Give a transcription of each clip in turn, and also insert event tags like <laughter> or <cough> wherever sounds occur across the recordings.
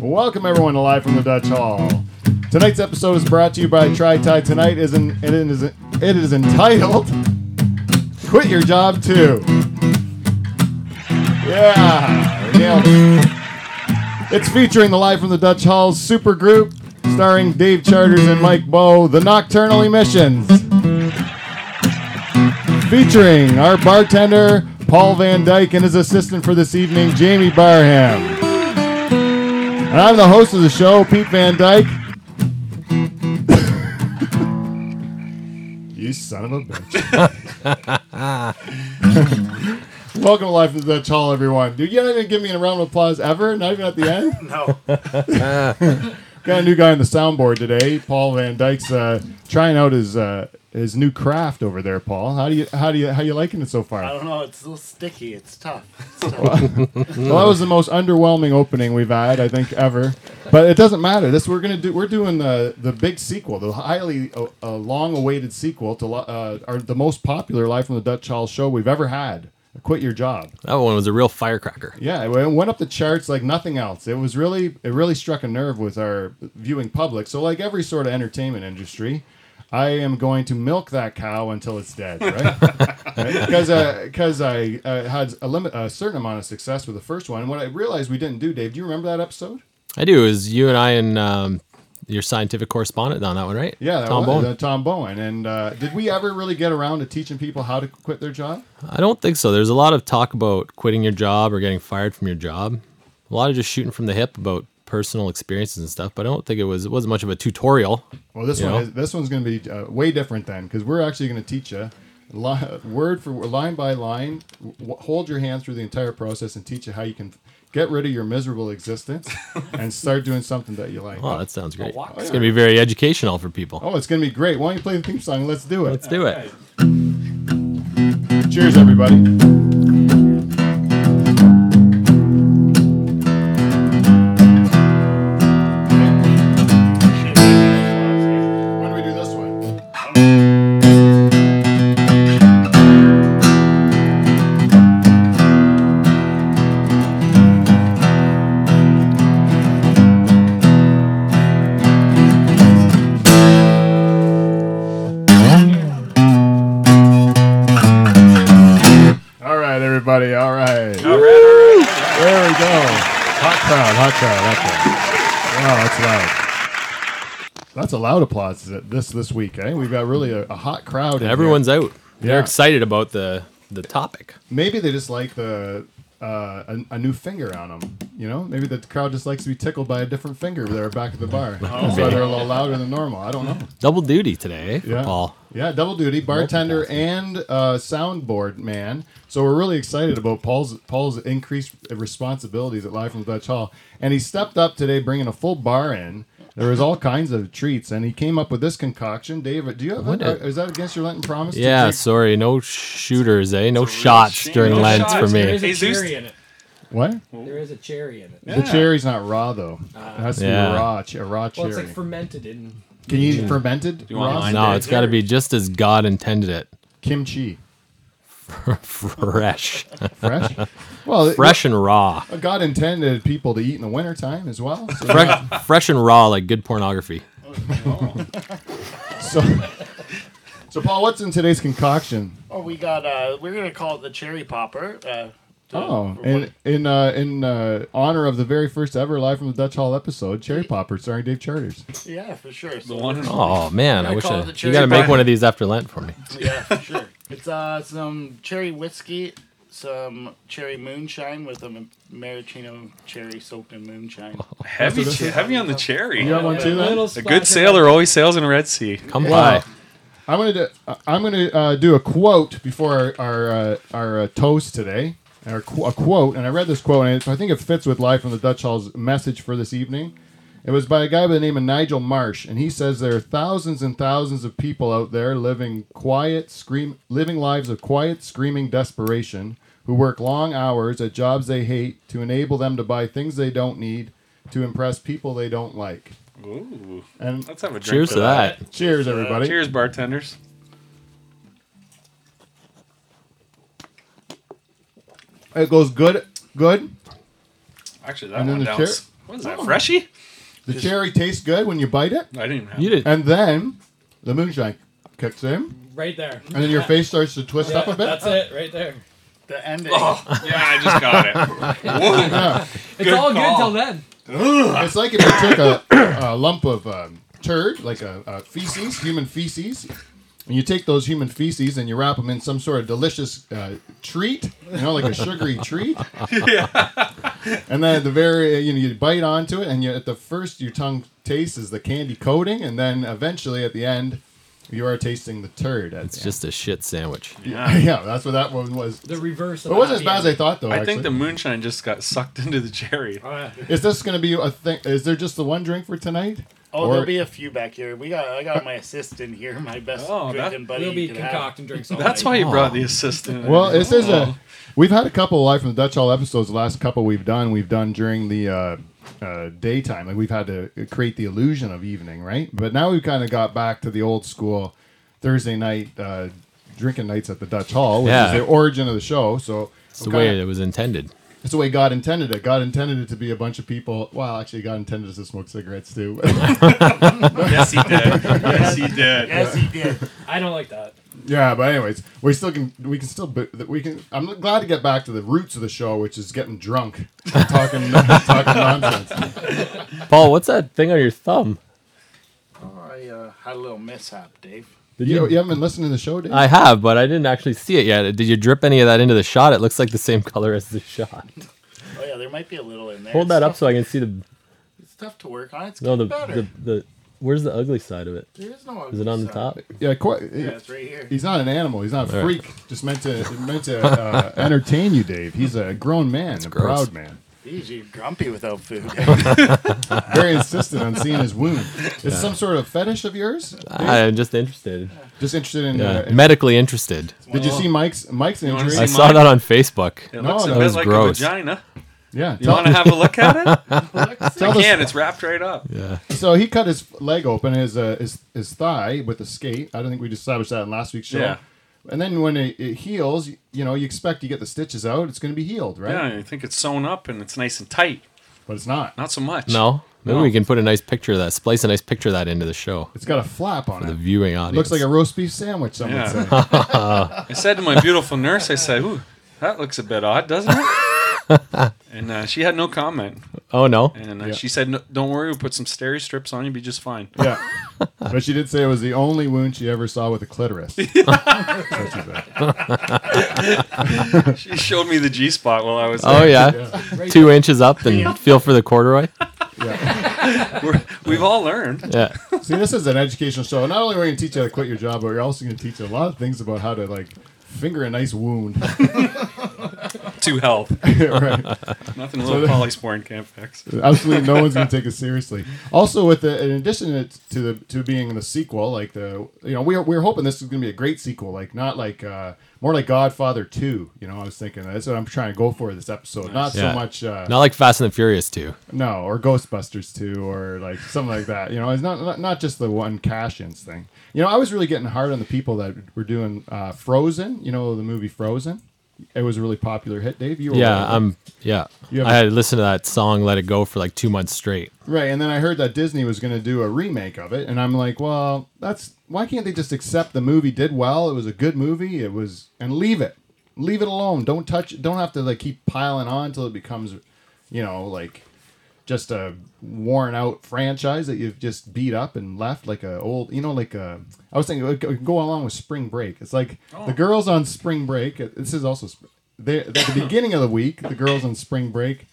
Welcome everyone to Live from the Dutch Hall. Tonight's episode is brought to you by Try Thai. Tonight is an, it is it is entitled "Quit Your Job Too." Yeah. It's featuring the Live from the Dutch Hall super group, starring Dave Charters and Mike Bow, the Nocturnal Emissions. Featuring our bartender, Paul Van Dyke, and his assistant for this evening, Jamie Barham. And I'm the host of the show, Pete Van Dyke. you son of a bitch. <laughs> Welcome to Life in the Dutch Hall, everyone. Dude, you're not even give me a round of applause ever? Not even at the end? <laughs> No. <laughs> Got a new guy on the soundboard today. Paul Van Dyke's uh, trying out his uh, his new craft over there. Paul, how do you how do you how you liking it so far? I don't know. It's a little sticky. It's tough. It's tough. Well, that was the most underwhelming opening we've had, I think, ever. But it doesn't matter. This we're gonna do. We're doing the the big sequel, the highly uh, uh, long awaited sequel to uh, our the most popular Live from the Dutch Hall show we've ever had. Quit your job. That one was a real firecracker. Yeah, it went up the charts like nothing else. It was really, it really struck a nerve with our viewing public. So, like every sort of entertainment industry, I am going to milk that cow until it's dead, right? <laughs> Because because I uh, had a limit, a certain amount of success with the first one. And what I realized we didn't do, Dave, do you remember that episode? I do. It was you and I and um, your scientific correspondent on that one, right? Yeah, that Tom was, Bowen. uh, Tom Bowen. And uh, did we ever really get around to teaching people how to quit their job? I don't think so. There's a lot of talk about quitting your job or getting fired from your job. A lot of just shooting from the hip about personal experiences and stuff. But I don't think it was it wasn't much of a tutorial. Well, this one is, this one's going to be uh, way different then because we're actually going to teach you li- word for line by line. W- hold your hand through the entire process and teach you how you can get rid of your miserable existence <laughs> and start doing something that you like. Oh, that sounds great. wow. It's gonna be very educational for people. Oh, it's going to be great. Why don't you play the theme song? Let's do it. Let's do it. Cheers, everybody. Everybody. All right. All right, all right. There we go. Hot crowd, hot crowd, hot crowd. Wow, that's loud. That's a loud applause this this week, eh? We've got really a, a hot crowd. in here. Everyone's out. They're Yeah. excited about the the topic. maybe they just like the uh, a, a new finger on them. You know, maybe the crowd just likes to be tickled by a different finger there back at the bar. <laughs> That's why they're a little louder than normal. I don't know. Double duty today for Yeah. Paul. Yeah, double duty, bartender and uh, soundboard man. So we're really excited about Paul's Paul's increased responsibilities at Live from the Dutch Hall, and he stepped up today, bringing a full bar in. There was all kinds of treats, and he came up with this concoction. David, do you have? What uh, a- is that against your Lenten promise? Yeah, take- sorry, no shooters, eh? No shots shame. during No Lent shots. for me. is a cherry in it. what? There is a cherry in it. The cherry's not raw though. it has to Yeah. be raw, a raw cherry. Well, it's like fermented in. Can you eat fermented? you want raw? No, it's got to be just as God intended it. Kimchi, <laughs> Fresh, fresh. well, fresh and raw. God intended people to eat in the wintertime as well. So Fresh, fresh and raw, like good pornography. <laughs> So, so Paul, what's in today's concoction? Oh, we got. uh We're gonna call it the cherry popper. Uh, to- Oh, and in in uh, in uh, honor of the very first ever live from the Dutch Hall episode, Cherry Popper, starring Dave Charters. yeah, for sure. So The one and <laughs> Oh man, I I wish I, you got to make one of these after Lent for me. <laughs> yeah, for sure. It's uh some cherry whiskey, some cherry moonshine with a m- maraschino cherry soaked in moonshine. <laughs> heavy, this is- heavy on the cherry. You have one too, then? A good sailor always sails in a Red Sea. Come Wow. by. I'm gonna do, uh, I'm gonna uh, do a quote before our our, uh, our uh, toast today. Or qu- a quote, and I read this quote, and it, I think it fits with Live from the Dutch Hall's message for this evening. It was by a guy by the name of Nigel Marsh, and he says there are thousands and thousands of people out there living quiet, scream, living lives of quiet, screaming desperation, who work long hours at jobs they hate to enable them to buy things they don't need, to impress people they don't like. Ooh, And let's have a drink. Cheers to that. cheers, uh, everybody. Cheers, bartenders. It goes good, good, Actually, that and then one the down. cher- What is that? Freshie? The cherry tastes good when you bite it, I didn't have You did. and then the moonshine kicks in, Right there. and then your face starts to twist up a bit. That's it, right there. The ending. Oh, yeah, I just got it. <laughs> Whoa. Yeah. It's Good all call. good till then. It's like if you took a, <coughs> a lump of um, turd, like a, a feces, human feces, and you take those human feces and you wrap them in some sort of delicious uh, treat, you know, like a sugary <laughs> treat. yeah. And then at the very, you know, you bite onto it, and you, at the first, your tongue tastes is the candy coating, and then eventually at the end, you are tasting the turd. At It's the just a shit sandwich. Yeah. <laughs> yeah, that's what that one was. The reverse of It wasn't as bad as I thought, though. I think the moonshine just got sucked <laughs> into the cherry. Oh, yeah. Is this going to be a thing? Is there just the one drink for tonight? Oh, Or- there'll be a few back here. We got. I got my assistant here, my best Oh, that- drinking buddy. We'll be you could have. concocting drinks all That's night. why you Oh. brought the assistant. Well, this is a. We've had a couple of live from the Dutch Hall episodes. The last couple we've done, we've done during the uh, uh, daytime. Like we've had to create the illusion of evening, right? But now we've kind of got back to the old school Thursday night uh, drinking nights at the Dutch Hall, which Yeah. is the origin of the show. So It's the way it was intended. It's the way God intended it. God intended it to be a bunch of people. Well, actually, God intended us to smoke cigarettes too. <laughs> yes, he did. Yes, he did. Yes, he did. I don't like that. Yeah, but anyways, we still can we can still we can. I'm glad to get back to the roots of the show, which is getting drunk, talking <laughs> talking nonsense. Paul, what's that thing on your thumb? Oh, I uh, had a little mishap, Dave. Did You, you haven't been listening to the show, Dave? I have, but I didn't actually see it yet. Did you drip any of that into the shot? It looks like the same <laughs> color as the shot. Oh yeah, there might be a little in there. Hold It's that up tough- so I can see the It's tough to work on. It's no the better. the, the where's the ugly side of it? there is no. Is it on the top? yeah, quite. Yeah, it's right here. He's not an animal. He's not a All right. freak. Just meant to meant to uh, <laughs> entertain you, Dave. He's a grown man, a gross. proud man. Jeez, you're grumpy without food. <laughs> <laughs> Very insistent on seeing his wound. Is it some sort of fetish of yours? I'm just interested. Just interested in. Yeah, Uh, medically interested. did you see Mike's Mike's injury? see I See saw mine? that on Facebook. It No, looks that bit was like gross. a vagina. Yeah, You want to have a look at it? I <laughs> tell us- can. It's wrapped right up. Yeah. So he cut his leg open, his uh, his his thigh with a skate. I don't think we established that in last week's show. Yeah. And then when it, it heals, you know, you expect you get the stitches out, it's going to be healed, right? Yeah, I think it's sewn up and it's nice and tight. But it's not. Not so much. No. Maybe No. we can put a nice picture of that. Splice a nice picture of that into the show It's got a flap on for the it. viewing audience. Looks like a roast beef sandwich. Some Yeah. would say. <laughs> <laughs> I said to my beautiful nurse, I said, "Ooh, that looks a bit odd, doesn't it?" <laughs> and uh, she had no comment. oh no. And uh, Yeah. she said, no, "Don't worry, we'll put some steri strips on you, be just fine." yeah. <laughs> But she did say it was the only wound she ever saw with a clitoris. <laughs> So she said. She showed me the G spot while I was. Oh there. yeah. Right Two inches up and feel for the corduroy. We're, we've all learned. Yeah. See, this is an educational show. Not only are we going to teach you how to quit your job, but we're also going to teach you a lot of things about how to like finger a nice wound. <laughs> To health, <laughs> right. nothing a little polysporin can't fix. Absolutely, no one's going <laughs> to take it seriously. Also, with the in addition to the to being the sequel, like the you know we are we are hoping this is going to be a great sequel, like not like uh more like Godfather Two. You know, I was thinking that's what I'm trying to go for this episode. Not Yeah. so much uh, Not like Fast and the Furious Two. no or Ghostbusters Two or like something like that. You know, it's not not, not just the one cash-ins thing. You know, I was really getting hard on the people that were doing uh, Frozen. You know, the movie Frozen. It was a really popular hit, Dave. You were Yeah? I'm yeah. I had listened to that song Let It Go for like 2 months straight. Right, and then I heard that Disney was going to do a remake of it, and I'm like, well, that's why can't they just accept the movie did well? It was a good movie. It was, and leave it, leave it alone. Don't touch. it. Don't have to like keep piling on until it becomes, you know, like just a worn out franchise that you've just beat up and left like a old, you know, like a. I was thinking it could go along with Spring Break. It's like oh. the girls on Spring Break. Uh, this is also they at the beginning of the week. The girls on Spring Break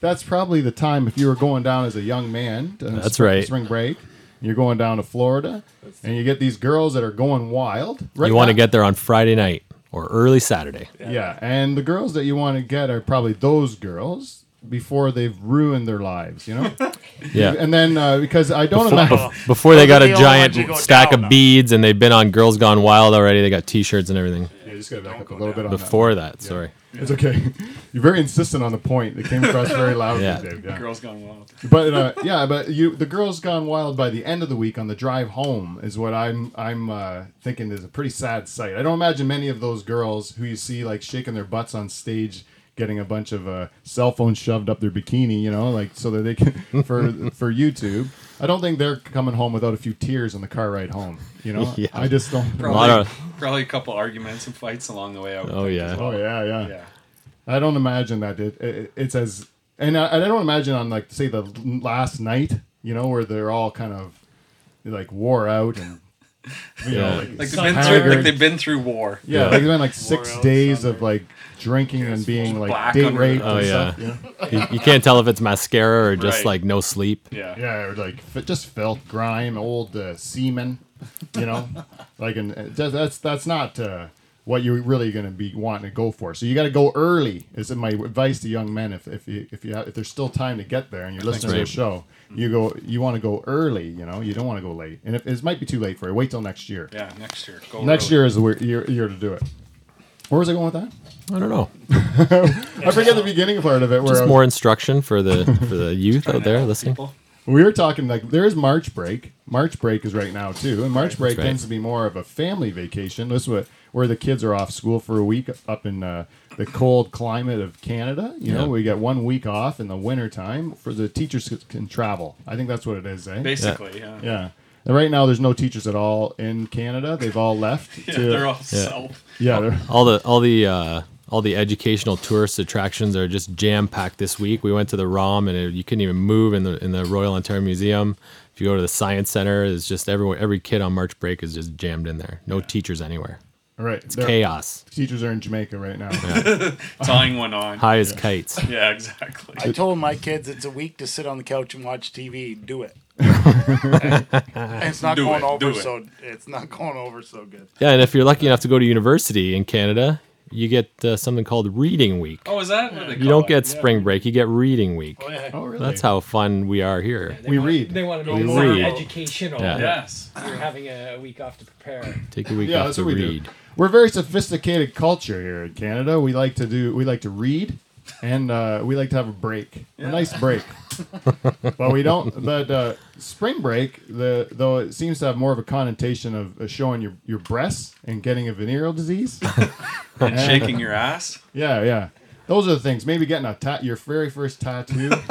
that's probably the time if you were going down as a young man. To That's spring, right. Spring break. You're going down to Florida, and you get these girls that are going wild. Right you want to get there on Friday night or early Saturday. yeah, and the girls that you want to get are probably those girls before they've ruined their lives. You know. <laughs> Yeah. And then uh, because I don't Before, imagine. before they got a giant ones you go stack of on. beads and they've been on Girls Gone Wild already. They got T-shirts and everything. Yeah, just gotta back up a little bit on that. Before that, sorry. It's okay. <laughs> You're very insistent on the point. It came across very <laughs> loudly, Yeah. Dave. Yeah. Girls gone wild. But uh, yeah, but you the girls gone wild by the end of the week on the drive home is what I'm I'm uh, thinking is a pretty sad sight. I don't imagine many of those girls who you see like shaking their butts on stage getting a bunch of uh, cell phones shoved up their bikini, you know, like so that they can <laughs> for for YouTube. I don't think they're coming home without a few tears on the car ride home. You know, <laughs> Yeah. I just don't. A lot Probably, of- probably a couple arguments and fights along the way. I would Oh, yeah. well. Oh yeah, yeah. yeah. I don't imagine that it, it it's as and I, I don't imagine on like say the last night, you know, where they're all kind of like wore out and you Yeah. know like, Like they've Sun been through, like they've been through war. yeah, like they've been like six days Sunday. of like drinking and being like black date under raped Oh, and yeah. stuff. Yeah. you, you can't tell if it's mascara or just Right. like no sleep. Yeah. Yeah, or like f- just filth, grime, old uh, semen, you know, <laughs> like and uh, that- that's that's not uh, what you're really going to be wanting to go for. So you got to go early. Is my advice to young men if if you if you have, if there's still time to get there and you're listening to the show, you go you want to go early. You know, you don't want to go late. And if it might be too late for you, wait till next year. Yeah, next year. Go Next early. year is the weir- year, year to do it. Where was I going with that? I don't know. <laughs> I forget the beginning part of it. Where Just was- more instruction for the for the youth out there listening. people. We were talking like there is March break. March break is right now too, and March break right. tends to be more of a family vacation. This is what where the kids are off school for a week up in uh, the cold climate of Canada. You know, Yeah. we get one week off in the winter time for the teachers can travel. I think that's what it is, eh? Basically, yeah. Yeah, Yeah. And right now, there's no teachers at all in Canada. They've all left. <laughs> to, they're all Yeah. self. yeah, they're, <laughs> all the all the uh, all the educational tourist attractions are just jam packed this week. We went to the ROM and it, you couldn't even move in the in the Royal Ontario Museum. If you go to the Science Center, it's just everyone every kid on March break is just jammed in there. No teachers anywhere. all right. It's they're- chaos. Teachers are in Jamaica right now. <laughs> Tying one on. High as kites. Yeah, exactly. I told my kids it's a week to sit on the couch and watch TV. Do it. And <laughs> it's not Do going it, over do it. so. It's not going over so good. Yeah, and if you're lucky enough to go to university in Canada, you get uh, something called Reading Week. oh, is that what they You don't it? get Yeah. spring break, you get Reading Week. Oh yeah. Oh, really? That's how fun we are here. They We want- read. They want to We make it more read. educational. Yeah. Yes. You're having a week off to prepare. Take a week Yeah, off that's to what we read. do. We're a very sophisticated culture here in Canada. We like to do. We like to read, and uh, we like to have a break, a nice break. <laughs> but we don't. But uh, spring break, the though it seems to have more of a connotation of uh, showing your your breasts and getting a venereal disease. <laughs> And shaking your ass. yeah, yeah. Those are the things. Maybe getting a tat, your very first tattoo. <laughs>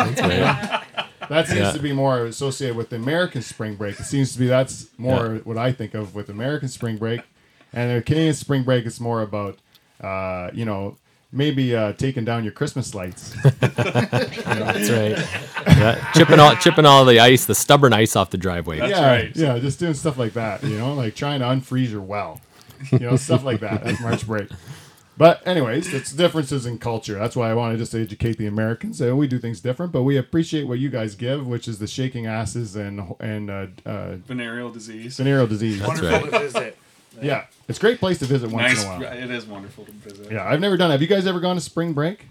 That seems Yeah. to be more associated with the American spring break. It seems to be that's more Yeah. what I think of with American spring break, and the Canadian spring break is more about, uh, you know, maybe uh, taking down your Christmas lights. <laughs> That's right. <laughs> Yeah, chipping all chipping all the ice, the stubborn ice off the driveway. That's yeah, right. yeah, just doing stuff like that. You know, like trying to unfreeze your well. You know, stuff like that. That's March break. But anyways, it's differences in culture. That's why I want to just educate the Americans. Uh, we do things different, but we appreciate what you guys give, which is the shaking asses and and uh, uh, Venereal disease. venereal disease. Wonderful right. to visit. Yeah, it's a great place to visit once Nice. in a while. It is wonderful to visit. Yeah, I've never done. it. Have you guys ever gone to spring break?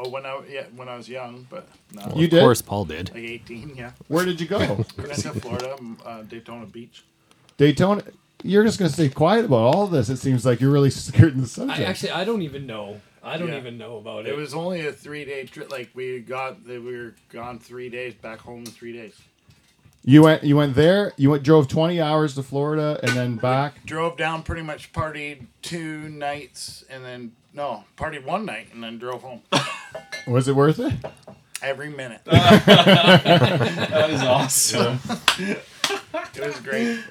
Oh, when I yeah when I was young, but no, You of did? course, Paul did. like 18. Yeah, Where did you go? <laughs> went to Florida, um, uh, Daytona Beach. Daytona. You're just gonna stay quiet about all this. It seems like you're really <laughs> scared in the I subject. actually I don't even know. I don't Yeah. even know about it. It was only a three day trip. Like we got, we were gone three days, back home in three days. You went. You went there. You went. Drove 20 hours to Florida and then back. Drove down, pretty much partied two nights, and then no, partied one night, and then drove home. <laughs> Was it worth it? Every minute. <laughs> That is awesome. It was great. <laughs>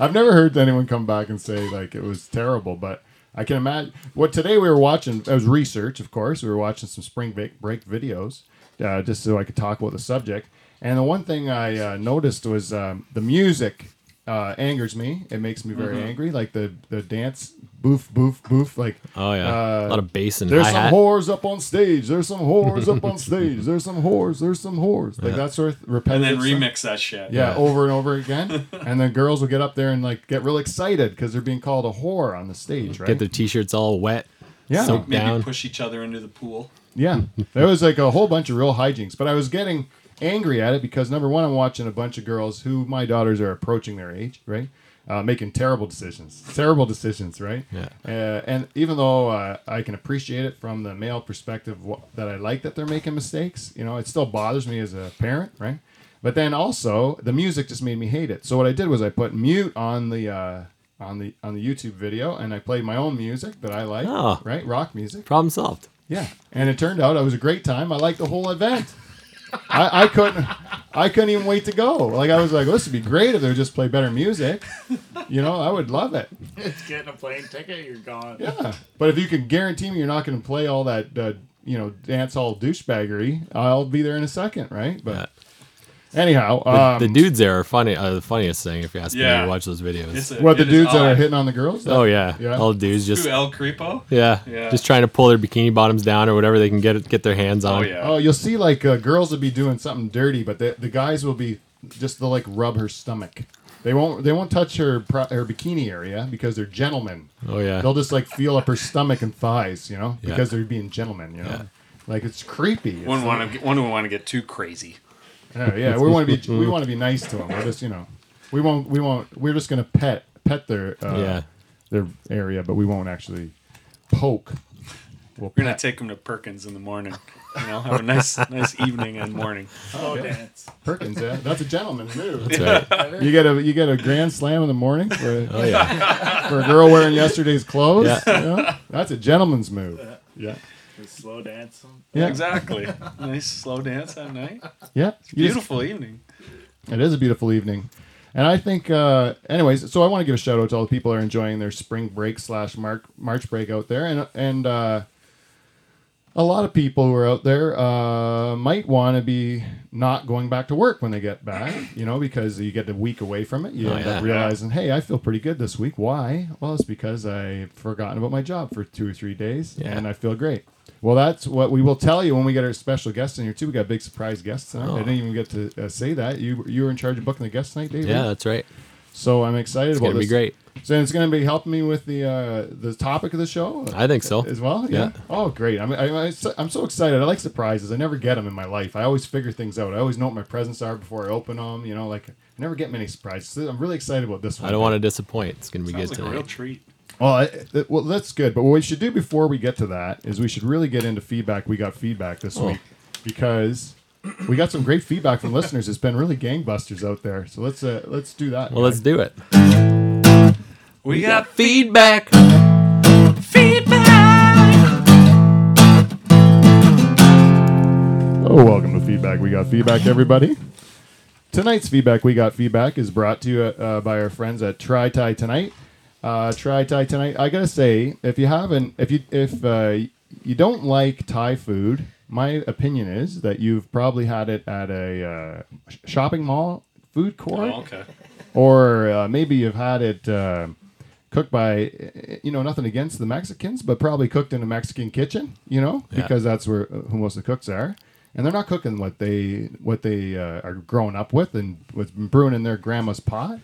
I've never heard anyone come back and say like it was terrible, but I can imagine. What today we were watching. It was research, of course. We were watching some spring break, break videos, uh, just so I could talk about the subject. And the one thing I uh, noticed was um, the music uh, angers me. It makes me very angry. Like the the dance, boof, boof, boof. Like Oh yeah, Uh, a lot of bass and there's hi some hat. whores up on stage. There's some whores up on <laughs> stage. There's some whores. There's some whores. Like that sort of And repetitive. then stuff. remix that shit. Yeah, Yeah. over and over again, <laughs> and then girls will get up there and like get real excited because they're being called a whore on the stage, right? Get their t-shirts all wet. yeah, soaked Maybe down. push each other into the pool. yeah. There was like a whole bunch of real hijinks, but I was getting angry at it because number one, I'm watching a bunch of girls who my daughters are approaching their age, right? Uh, making terrible decisions, terrible decisions, right? Yeah. Uh, and even though uh, I can appreciate it from the male perspective wh- that I like that they're making mistakes, you know, it still bothers me as a parent, right? But then also the music just made me hate it. So what I did was I put mute on the uh, on the on the YouTube video, and I played my own music that I like, Oh. right, rock music. Problem solved. Yeah, and it turned out it was a great time. I liked the whole event. I, I couldn't, I couldn't even wait to go. Like I was like, this would be great if they would just play better music. You know, I would love it. It's getting a plane ticket, you're gone. Yeah, but if you can guarantee me you're not going to play all that, uh, you know, dance hall douchebaggery, I'll be there in a second, right? But Yeah. Anyhow, The, um, the dudes there are funny. Uh, the funniest thing, if you ask me, to watch those videos. A- what the dudes that are hitting on the girls? oh yeah. Yeah. all dudes just El Creepo? yeah, Yeah. just trying to pull their bikini bottoms down or whatever they can get get their hands on. Oh yeah. Oh, you'll see like uh, girls will be doing something dirty, but the, the guys will be just they'll like rub her stomach. They won't they won't touch her her bikini area because they're gentlemen. Oh yeah. They'll just like feel up her stomach and thighs, you know, Yeah. because they're being gentlemen, you know. Yeah. Like it's creepy. It's Wouldn't like- want to. Wouldn't want to get too crazy. Yeah, yeah. We want to be we want to be nice to them. We're just you know, we won't we won't we're just gonna pet pet their uh, Yeah. their area, but we won't actually poke. We'll We're gonna pet. take them to Perkins in the morning. You know, have a nice, <laughs> nice evening and morning. Oh, dance. Perkins. Yeah, that's a gentleman's move. That's <laughs> right. You get a you get a grand slam in the morning for, Oh yeah. for a girl wearing yesterday's clothes. Yeah. you know? That's a gentleman's move. Yeah, Just slow dancing. yeah, Exactly. <laughs> nice slow dance at night. yeah. You just- Beautiful evening. It is a beautiful evening. And I think, uh, anyways, so I want to give a shout out to all the people who are enjoying their spring break slash March March break out there, and and uh, a lot of people who are out there uh, might want to be not going back to work when they get back, you know, because you get a week away from it. You Oh, end yeah. up realizing, hey, I feel pretty good this week. Why? Well, it's because I've forgotten about my job for two or three days, Yeah. and I feel great. Well, that's what we will tell you when we get our special guests in here too. We got big surprise guests tonight. Oh. I didn't even get to uh, say that. You you were in charge of booking the guests tonight, Dave. Yeah, that's right. So I'm excited It's about gonna be this. great. So it's going to be helping me with the uh, the topic of the show. I think so. as well. Yeah. Yeah. Oh, great! I'm I, I, I'm so excited. I like surprises. I never get them in my life. I always figure things out. I always know what my presents are before I open them. You know, like I never get many surprises. I'm really excited about this one. I don't want to disappoint. It's gonna be Sounds good like a real treat. Well, I, th- well, that's good. But what we should do before we get to that is we should really get into feedback. We got feedback this Oh. week because we got some great feedback from listeners. It's been really gangbusters out there. So let's uh, let's do that. Well, let's do it. We got feedback. Feedback. Oh, welcome to Feedback. We got feedback, everybody. Tonight's feedback, we got feedback, is brought to you uh, by our friends at Try Thai Tonight. Uh, Try Thai Tonight. I gotta say, if you haven't, if you if uh, you don't like Thai food, my opinion is that you've probably had it at a uh, shopping mall food court, Oh, okay. or uh, maybe you've had it uh, cooked by, uh, you know, nothing against the Mexicans, but probably cooked in a Mexican kitchen, you know, Yeah. because that's where uh, who most of the cooks are, and they're not cooking what they what they uh, are growing up with and what's brewing in their grandma's pot.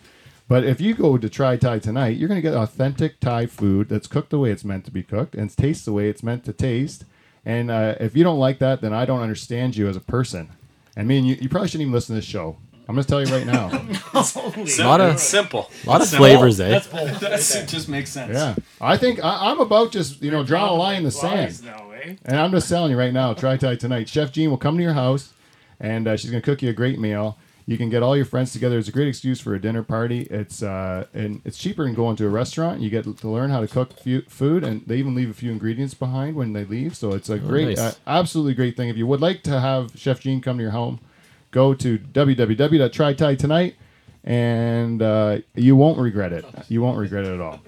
But if you go to try Thai tonight, you're going to get authentic Thai food that's cooked the way it's meant to be cooked and tastes the way it's meant to taste. And uh, if you don't like that, then I don't understand you as a person. And me and you, you probably shouldn't even listen to this show. I'm going to tell you right now. Sim- Lot of- simple. A lot of Simple. flavors, eh? That's bold. That's, it just makes sense. Yeah, I think I, I'm about just you know drawing a line in the sand, No, eh? and I'm just telling you right now. Try Thai tonight. Chef Jean will come to your house, and uh, she's gonna cook you a great meal. You can get all your friends together. It's a great excuse for a dinner party. It's uh, and it's cheaper than going to a restaurant. You get to learn how to cook fu- food, and they even leave a few ingredients behind when they leave. So it's a great, nice. uh, absolutely great thing. If you would like to have Chef Jean come to your home, go to www.trythai tonight, and uh, you won't regret it. You won't regret it at all.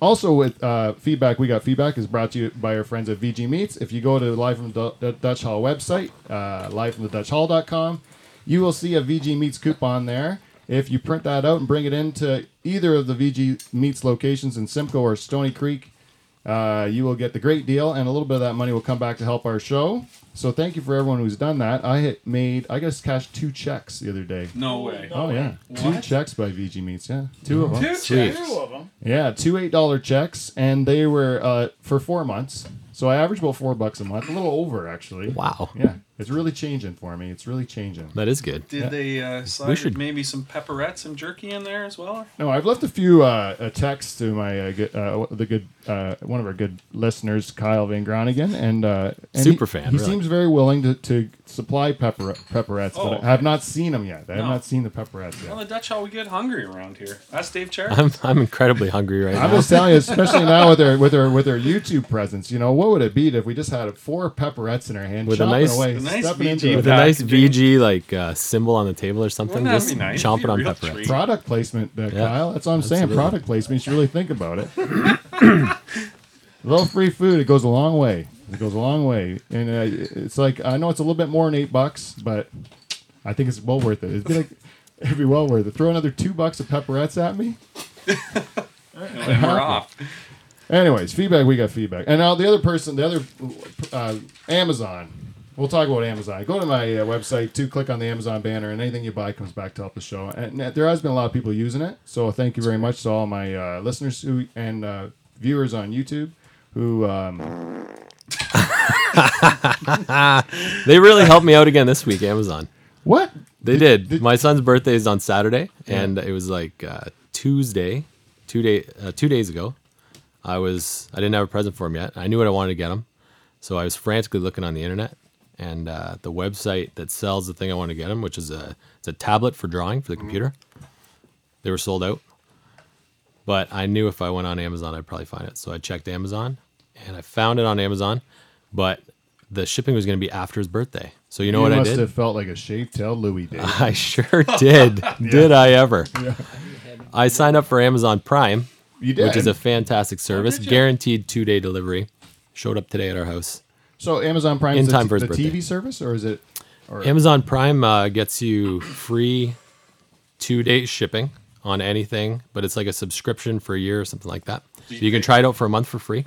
Also, with uh, feedback, we got feedback is brought to you by our friends at VG Meats. If you go to Live from the Dutch Hall website, uh, livefromthedutchhall.com, you will see a VG Meats coupon there. If you print that out and bring it into either of the VG Meats locations in Simcoe or Stoney Creek, uh, you will get the great deal, and a little bit of that money will come back to help our show. So thank you for everyone who's done that. I had made, I guess, cashed two checks the other day. No way. Oh yeah, two checks by VG Meats. Yeah, two of them. Two checks. Two of them. Yeah, two eight dollar checks, and they were uh, for four months. So I average about four bucks a month, a little over actually. Wow. Yeah, It's really changing for me. It's really changing. That is good. Did Yeah. they uh, slide should- maybe some pepperettes and jerky in there as well? No, I've left a few uh, uh, texts to my uh, good, uh, the good uh, one of our good listeners, Kyle Van Groningen, and, uh, and Super he, fan, He really. seems very willing to, to supply pepper pepperettes, Oh, but I have not seen them yet. I have No. not seen the pepperettes yet. Well, the Dutch Hall we get hungry around here. That's Dave Cherry. I'm I'm incredibly hungry right <laughs> now. I'm just telling you, especially <laughs> now with our with our with our YouTube presence. You know, what would it be if we just had four pepperettes in our hand, With a nice- away, A nice stepping VG into it. With a nice packaging. VG like uh, symbol on the table or something, Wouldn't that just be nice? chomping Be on real pepperettes. treat. product placement, uh, Kyle. That's what I'm saying. absolutely. Product placement. You should really think about it. a little free food, it goes a long way. It goes a long way, and uh, it's like I know it's a little bit more than eight bucks, but I think it's well worth it. It'd be like it'd be well worth it. Throw another two bucks of pepperettes at me. <laughs> and we're off. Anyways, feedback. We got feedback, and now the other person, the other uh, Amazon. We'll talk about Amazon. Go to my uh, website to click on the Amazon banner, and anything you buy comes back to help the show. And uh, there has been a lot of people using it, so thank you very much to all my uh, listeners who and uh, viewers on YouTube who. Um, <laughs> They really helped me out again this week, Amazon. what? They did. did- My son's birthday is on Saturday, and it was like uh, Tuesday, two day, uh, two days ago. I was I didn't have a present for him yet. I knew what I wanted to get him, so I was frantically looking on the internet, and uh, the website that sells the thing I want to get him, which is a it's a tablet for drawing for the computer. They were sold out, but I knew if I went on Amazon, I'd probably find it. So I checked Amazon, and I found it on Amazon, but the shipping was going to be after his birthday. So you know what I did? must have felt like a shaved tail Louis <laughs> did. I sure did. <laughs> Did I ever? Yeah. I signed up for Amazon Prime, You did. which is a fantastic service, guaranteed two day delivery. Showed up today at our house. So Amazon Prime In is time the, for his the birthday. TV service, or is it? Or, Amazon Prime uh, gets you free two day shipping on anything, but it's like a subscription for a year or something like that. So you can try it out for a month for free,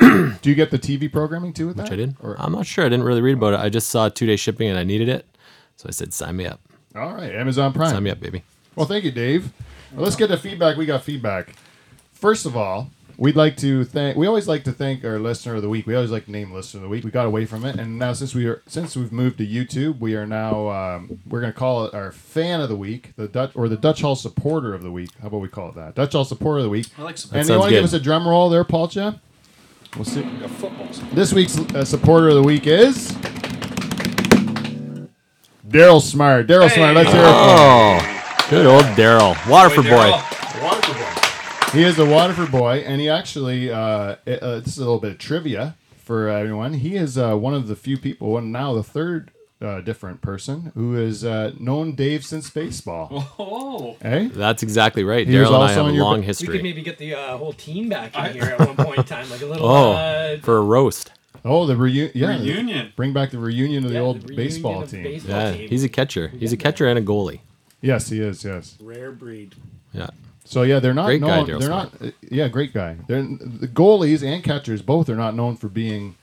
do you get the TV programming too with that? which I did. Or, I'm not sure. I didn't really read about it. I just saw two day shipping and I needed it. So I said, sign me up. all right, Amazon Prime. Sign me up, baby. Well, thank you, Dave. Well, let's get the feedback. We got feedback. First of all, we'd like to thank. We always like to thank our listener of the week. We always like to name listener of the week. We got away from it, and now since we are since we've moved to YouTube, we are now um, we're going to call it our fan of the week, the Dutch or the Dutch Hall supporter of the week. How about we call it that? Dutch Hall supporter of the week. I like some And you want to give us a drum roll there, Paulcha? We'll see. football. This week's uh, supporter of the week is Daryl Smart. Daryl Smart. Let's hear it. Oh, good old Daryl. Waterford boy. He is a Waterford boy, and he actually, uh, uh, this is a little bit of trivia for everyone. He is uh, one of the few people, and now the third uh, different person, who has uh, known Dave since baseball. <laughs> Oh, Eh? That's exactly right. He was Daryl and I have a on your- long We We could maybe get the uh, whole team back in here at one point in time, like a little. <laughs> Oh, uh, for a roast. Oh, the reunion. Yeah, the- reunion. bring back the reunion of the yeah, old reunion baseball team. baseball Yeah, team. he's a catcher. He's a catcher and a goalie. Yes, he is. Yes. Rare breed. Yeah. So yeah, they're not Great known. Daryl they're Smart. not. uh, yeah, great guy. They're the goalies and catchers both are not known for being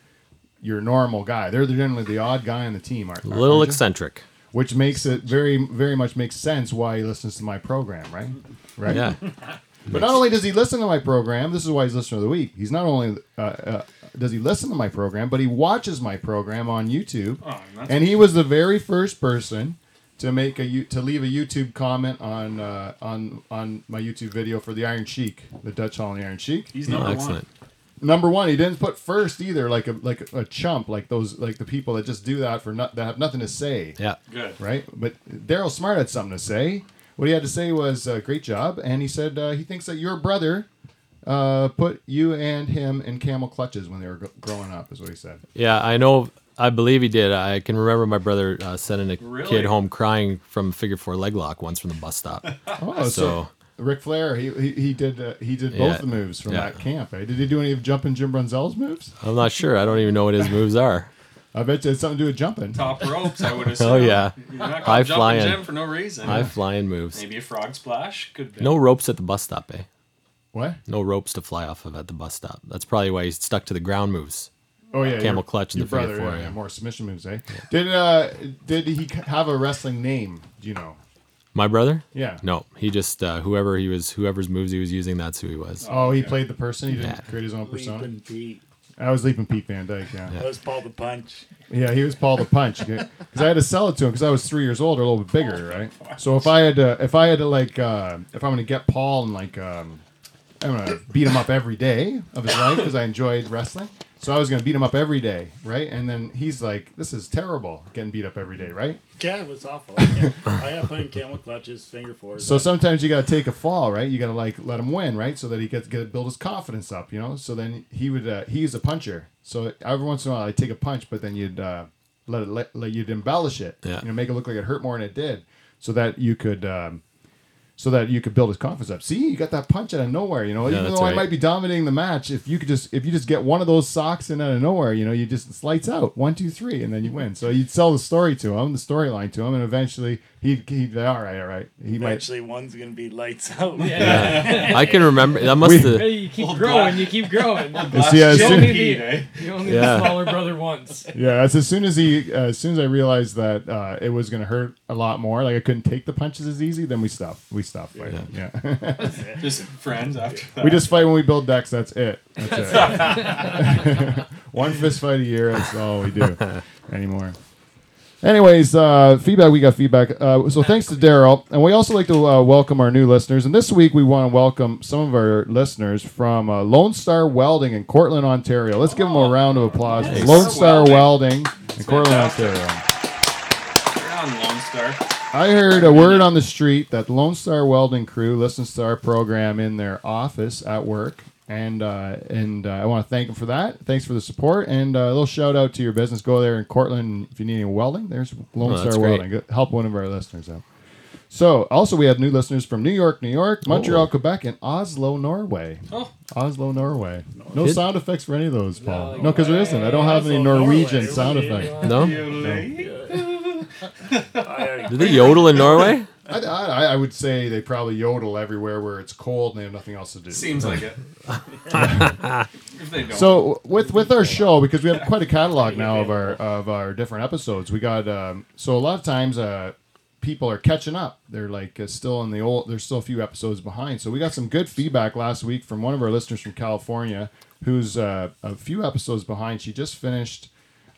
your normal guy. They're generally the odd guy on the team. Aren't, A little aren't you? eccentric. which makes it very very much makes sense why he listens to my program, right? Right. Yeah. But not only does he listen to my program, this is why he's listener of the week. He's not only uh, uh, does he listen to my program, but he watches my program on YouTube. Oh, and he was the very first person to make a to leave a YouTube comment on uh, on on my YouTube video for the Iron Sheik, the Dutch Hall and the Iron Sheik. He's Oh, number excellent. Number one, he didn't put first either, like a like a chump, like those like the people that just do that for not that have nothing to say Yeah. Good. right? But Daryl Smart had something to say. What he had to say was, uh, "Great job," and he said uh, he thinks that your brother uh, put you and him in camel clutches when they were gr- growing up. Is what he said. Yeah, I know. I believe he did. I can remember my brother uh, sending a Really? kid home crying from figure four leg lock once from the bus stop. <laughs> Oh, so, So- Ric Flair, he he, he did uh, he did Yeah. both the moves from Yeah. that camp. Eh? Did he do any of jumping Jim Brunzell's moves? I'm not sure. I don't even know what his moves are. I bet you it's something to do with jumping. Top ropes, I would <laughs> assume. Oh, yeah. You're High going flying. Jim for no reason. High flying moves. Maybe a frog splash. Could be. No ropes at the bus stop, eh? What? No ropes to fly off of at the bus stop. That's probably why he's stuck to the ground moves. Oh yeah, Camel your- clutch and your the figure brother, four, yeah, yeah. more submission moves, eh? Did uh did he have a wrestling name? Do you know? My brother? Yeah. No, he just uh, whoever he was, whoever's moves he was using, that's who he was. Oh, he played the person. He didn't Yeah. create his own persona. Leaping Pete. I was leaping Pete Van Dyke. Yeah, That was Paul the Punch. yeah, he was Paul the Punch because I had to sell it to him because I was three years old or a little bit bigger, right? So if I had to, if I had to like, uh, if I'm gonna get Paul and like, um, I'm gonna beat him up every day of his life because I enjoyed wrestling. So I was gonna beat him up every day, right? And then he's like, "This is terrible, getting beat up every day, right?" Yeah, it was awful. I got put in camel clutches, finger fours. So sometimes you got to take a fall, right? You got to like let him win, right? So that he gets get to build his confidence up, you know. So then he would uh, he's a puncher. So every once in a while I would take a punch, but then you'd uh, let it let, let you'd embellish it, Yeah. you know, make it look like it hurt more than it did, so that you could. Um, so that you could build his confidence up. See, you got that punch out of nowhere. You know, Yeah, even though I might be dominating the match, if you could just if you just get one of those socks in out of nowhere, you know, you just it's lights out one two three, and then you win. So you'd sell the story to him, the storyline to him, and eventually he'd he'd be all right, all right. He might eventually one's gonna be lights out. Yeah. <laughs> I can remember that must We- have. Hey, you keep growing, you keep growing. <laughs> You See, as You soon- only need, you only need Yeah. the smaller brother once. Yeah, it's as soon as he, uh, as soon as I realized that uh, it was going to hurt a lot more, like I couldn't take the punches as easy, then we stopped. We stopped fighting. Yeah, Just friends after that. we just fight when we build decks. That's it. That's <laughs> it. One fist fight a year. That's all we do anymore. Anyways, uh, feedback. We got feedback. Uh, so thanks to Daryl, and we also like to uh, welcome our new listeners. And this week we want to welcome some of our listeners from uh, Lone Star Welding in Courtland, Ontario. Let's give them a round of applause. Nice. Lone Star Welding. In Courtland. Ontario. Lone Star. I heard a word on the street that Lone Star Welding crew listens to our program in their office at work, and uh, and uh, I want to thank them for that. Thanks for the support, and uh, a little shout out to your business. Go there in Courtland if you need any welding. There's Lone Oh, Star great. Welding. Go- Help one of our listeners out. So, also we have new listeners from New York, New York, Montreal, Oh. Quebec, and Oslo, Norway. Oh. Oslo, Norway. No Did- sound effects for any of those, Paul. No, No, because there isn't. I don't have any Norwegian Norway. sound effects. No, <laughs> I- do they yodel in Norway? I, I, I would say they probably yodel everywhere where it's cold and they have nothing else to do. Seems like it. <laughs> if they don't. So with with our show, because we have quite a catalog now of our of our different episodes, we got um, so a lot of times uh, people are catching up. They're like uh, still in the old. There's still a few episodes behind. So we got some good feedback last week from one of our listeners from California, who's uh, a few episodes behind. She just finished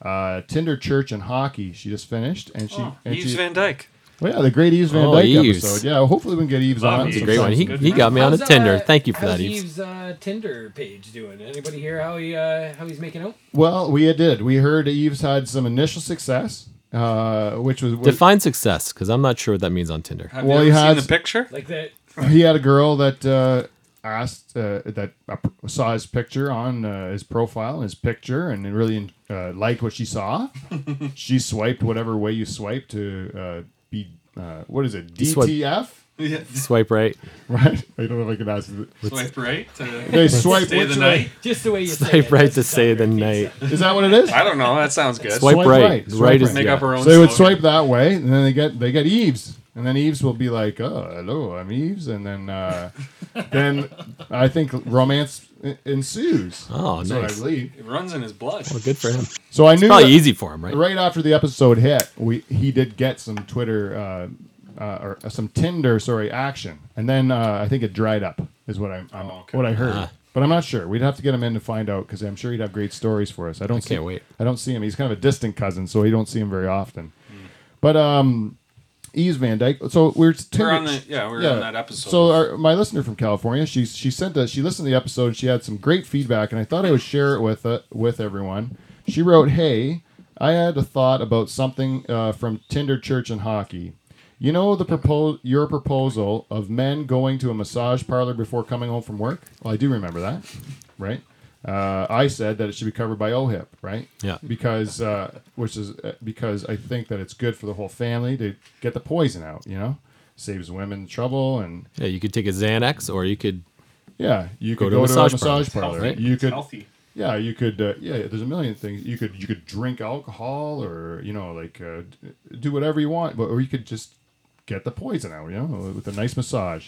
uh, Tinder Church and Hockey. She just finished, and she oh, and Yves she, Van Dyke. Well, yeah, the great Eves Van Oh, Dyke Eves. episode. Yeah, hopefully we can get Eves Love on. Eves. It's a great one. He, he got me on a Tinder. uh, Thank you for how's that, Eves. Eve's uh, Tinder page doing? Anybody hear how he uh, how he's making out? Well, we did. We heard Eves had some initial success, uh, which was Define success, because I'm not sure what that means on Tinder. Have Well, you he ever seen has- the picture? Like that? he had a girl that uh, asked uh, that uh, saw his picture on uh, his profile, his picture, and really uh, liked what she saw. <laughs> she swiped whatever way you swipe to be. Uh, what is it? swipe- DTF, Yeah. Swipe right. <laughs> right? I don't know if I can ask. Swipe right. To They swipe stay which the way? night. Just the way you say Swipe it, right that's to say the Tinder night. Is that what it is? I don't know. That sounds good. Swipe, Swipe right. right. Right, Swipe is right. Make yeah. up our own. So they would slogan. swipe that way, and then they get they get Eves, and then Eves will be like, "Oh, hello, I'm Eves," and then uh, <laughs> then I think romance en- ensues. Oh, That's what I nice. believe. It runs in his blood. Well, good for him. So I knew Probably that- easy for him, right? right after the episode hit, we he did get some Twitter uh, uh, or uh, some Tinder sorry action, and then uh, I think it dried up is what I'm, I'm Oh, okay. what I heard. Ah. But I'm not sure. We'd have to get him in to find out because I'm sure he'd have great stories for us. I don't I see, can't wait. I don't see him. He's kind of a distant cousin, so you don't see him very often. But um, Eves Van Dyke. So we're We're on the yeah. We're on that episode. so our, my listener from California, she she sent us she listened to the episode. and She had some great feedback, and I thought I would share it with uh, with everyone. She wrote, "Hey, I had a thought about something uh, from Tinder Church and Hockey. You know the propose your proposal of men going to a massage parlor before coming home from work. Well, I do remember that, right? Uh, I said that it should be covered by OHIP, right? Yeah. Because uh, which is uh, because I think that it's good for the whole family to get the poison out. You know, saves women trouble and Yeah, you could take a Xanax, or you could. yeah, you Go could to go a to a massage massage parlor. parlor. healthy. You It's could, healthy. yeah, you could, uh, yeah. There's a million things you could you could drink alcohol or you know like uh, d- do whatever you want, but or you could just get the poison out, you know, with a nice massage.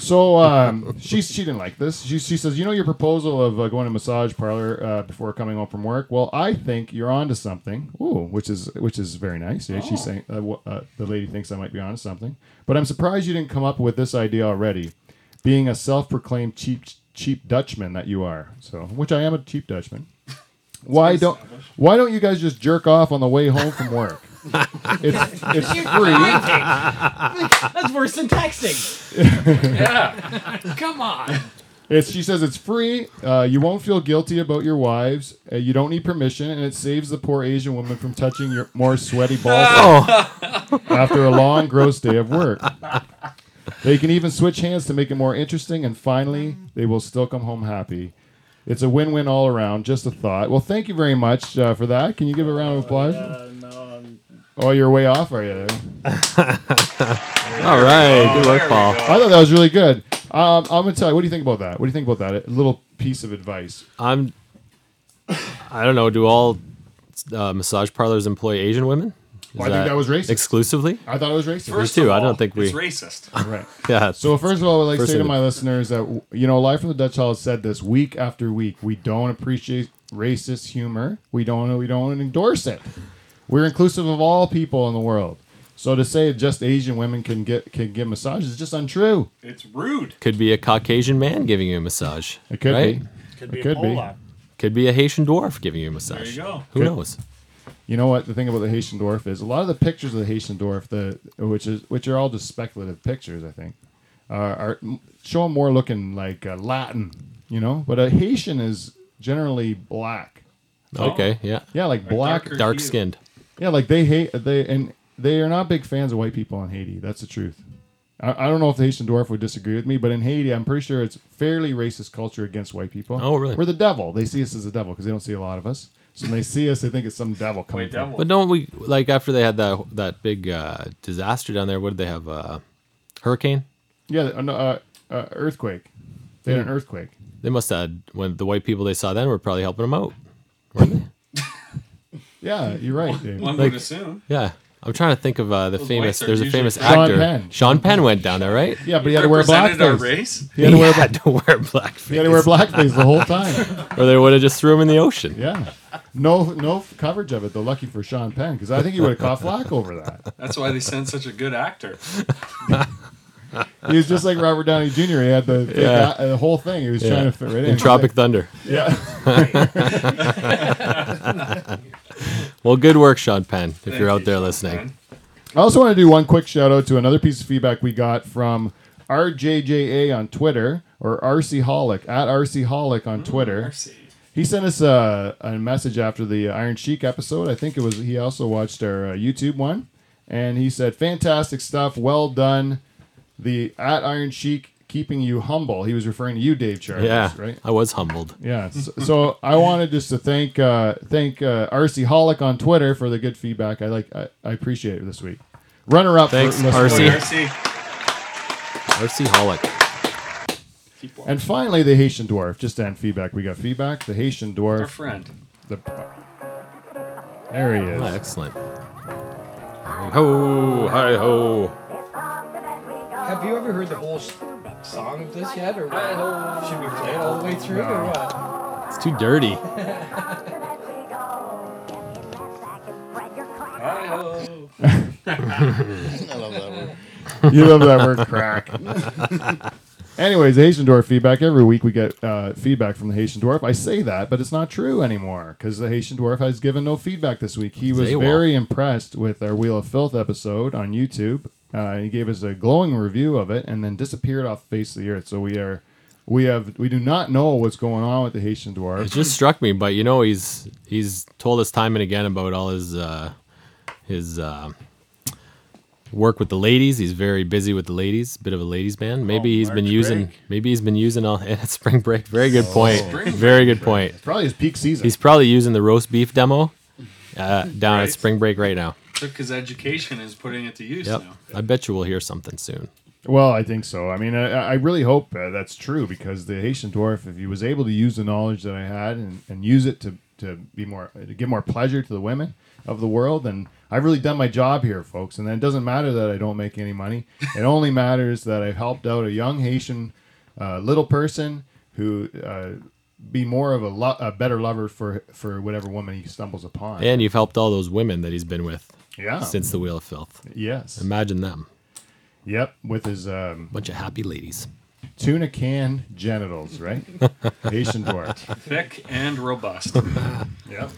So <laughs> um, she she didn't like this. She, she says, you know, your proposal of uh, going to a massage parlor uh, before coming home from work. Well, I think you're onto something. Ooh, which is which is very nice. Yeah, she's saying uh, wh- uh, the lady thinks I might be onto something. But I'm surprised you didn't come up with this idea already. Being a self-proclaimed cheap cheap Dutchman that you are. So, which I am a cheap Dutchman. <laughs> Why don't Why don't you guys just jerk off on the way home from work? <laughs> it's it's free. That's worse than texting. <laughs> Yeah. Come on. It's she says it's free. Uh, you won't feel guilty about your wives. Uh, you don't need permission, and it saves the poor Asian woman from touching your more sweaty balls <laughs> Oh, after a long, gross day of work. They can even switch hands to make it more interesting, and finally, they will still come home happy. It's a win-win all around. Just a thought. Well, thank you very much uh, for that. Can you give a round of applause? Uh, no, I'm- Oh, you're way off, are you? <laughs> all right. Good there work, Paul. go. I thought that was really good. Um, I'm gonna tell you. What do you think about that? What do you think about that? A little piece of advice. I'm. I don't know. Do all uh, massage parlors employ Asian women? Is Well, I think that was racist. Exclusively? I thought it was racist. First too. of I don't all, think we- It's racist. <laughs> right. Yeah. So first of all, I'd like to First say to thing- my listeners that you know, Live from the Dutch Hall has said this week after week. We don't appreciate racist humor. We don't. We don't endorse it. We're inclusive of all people in the world. So to say just Asian women can get can get massages is just untrue. It's rude. Could be a Caucasian man giving you a massage. It could right? be. could be It could a be. Polak. Could be a Haitian dwarf giving you a massage. There you go. Who Could- knows? You know what the thing about the Haitian dwarf is? A lot of the pictures of the Haitian dwarf, the which is which are all just speculative pictures, I think, uh, are show 'em more looking like uh, Latin, you know. But a Haitian is generally black. Okay. Yeah. Yeah, like black. darker- Dark hue. skinned. Yeah, like they hate they and they are not big fans of white people in Haiti. That's the truth. I, I don't know if the Haitian dwarf would disagree with me, but in Haiti, I'm pretty sure it's fairly racist culture against white people. Oh, really? We're the devil. They see us as the devil because they don't see a lot of us. So when they see us, they think it's some devil coming. Wait, devil. But don't we like after they had that that big uh, disaster down there? What did they have? Uh, hurricane. Yeah, uh, no, uh, uh, earthquake. They had an earthquake. They must have when the white people they saw then were probably helping them out, weren't they? Yeah, you're right. Dave. One Like- would assume. Yeah. I'm trying to think of uh, the Those famous. whites are There's a usually famous pretty- Sean actor. Penn. Sean Penn went down there, right? Yeah, but he had to wear Represented our blackface. race. He had to wear, had to wear blackface, he had to wear blackface the whole time. <laughs> or they would have just threw him in the ocean. Yeah. No, no coverage of it. Though, lucky for Sean Penn, because I think he would have caught flack over that. That's why they send such a good actor. He was just like Robert Downey Jr. He had the fake Yeah. eye- the whole thing. He was Yeah. trying to fit right in. In Tropic Thunder. Yeah. <laughs> <laughs> Well, good work, Sean Penn. If Thank you're out you, there Sean listening. Penn. I also want to do one quick shout out to another piece of feedback we got from RJJA on Twitter or RC Holic at RC Holic on Twitter. Mercy. He sent us a, a message after the Iron Sheik episode. I think it was he also watched our uh, YouTube one, and he said, "Fantastic stuff, well done." The at Iron Sheik keeping you humble. He was referring to you, Dave Charles, Yeah, right? I was humbled. Yeah. So, so I wanted just to thank uh, thank uh, RC Holic on Twitter for the good feedback. I like I, I appreciate it this week. Runner up. Thanks, for listening. RC. RC. RC Holic. And finally, the Haitian dwarf. Just to end feedback, we got feedback. The Haitian dwarf. Our dwarf. friend. The, there he is. Oh, excellent. Hi ho, hi ho. Have you ever heard the whole s- song of this yet, or what? Should we play it all the way through, or what? It's too dirty. Hi-ho. <laughs> I love that word. <laughs> you love that word crack. <laughs> Anyways, the Haitian dwarf feedback. Every week we get uh, feedback from the Haitian dwarf. I say that, but it's not true anymore because the Haitian dwarf has given no feedback this week. He was very impressed with our Wheel of Filth episode on YouTube. Uh, he gave us a glowing review of it and then disappeared off the face of the earth. So we are, we have, we do not know what's going on with the Haitian dwarf. It just struck me, but you know he's he's told us time and again about all his uh, his uh, work with the ladies. He's very busy with the ladies. Bit of a ladies man. Maybe Oh, he's been using break. maybe he's been using all <laughs> at spring break. Very good point. Spring Very good point. Probably his peak season. He's probably using the roast beef demo uh, down Right. at spring break right now. Took his education and is putting it to use Yep. now. I bet you we'll hear something soon. Well, I think so. I mean, I, I really hope uh, that's true because the Haitian dwarf, if he was able to use the knowledge that I had and, and use it to, to be more to give more pleasure to the women of the world, then I've really done my job here, folks. And then it doesn't matter that I don't make any money. <laughs> It only matters that I've helped out a young Haitian uh, little person who uh, be more of a, lo- a better lover for for whatever woman he stumbles upon. And you've helped all those women that he's been with yeah. since the Wheel of Filth. yes. Imagine them. Yep. With his um, Bunch of happy ladies. tuna can genitals, right? <laughs> Haitian dwarf. Thick and robust. <laughs> Yeah.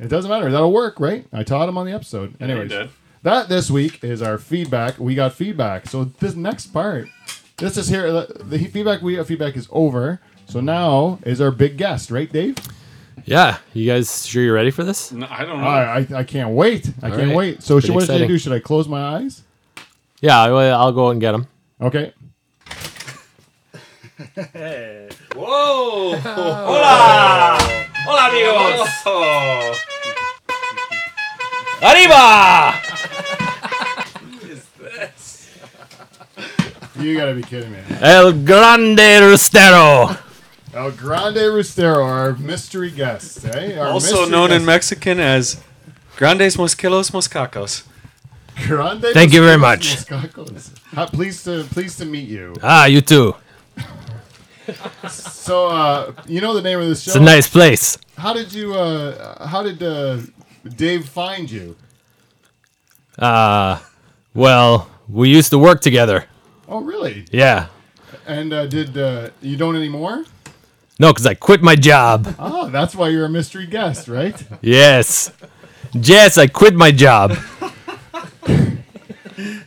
It doesn't matter. That'll work, right? I taught him on the episode. you Anyways, did. that this week is our feedback. We got feedback. So this next part, this is here. The feedback we feedback is over. So now is our big guest, right, Dave? Yeah, you guys sure you're ready for this? No, I don't know. I, I, I can't wait. I All can't right. wait. So should, what should I do? Should I close my eyes? Yeah, I- I'll go and get them. Okay. Whoa! <laughs> Hola! Hola, amigos! Oh. Arriba! Who is this? You gotta be kidding me. El Grande Rostero. El Grande Rustero, our mystery guest, eh? Our Also mystery known in. Mexican as Grandes Mosquitos Moscacos. Grande Thank you very much. Moscacos. Ha- pleased to pleased to meet you. Ah, you too. <laughs> So, uh, you know the name of this show. It's a nice place. How did you? Uh, how did uh, Dave find you? Uh, well, we used to work together. Oh, really? Yeah. And uh, did uh, you don't anymore? No, because I quit my job. Oh, that's why you're a mystery guest, right? Yes. Yes, I quit my job.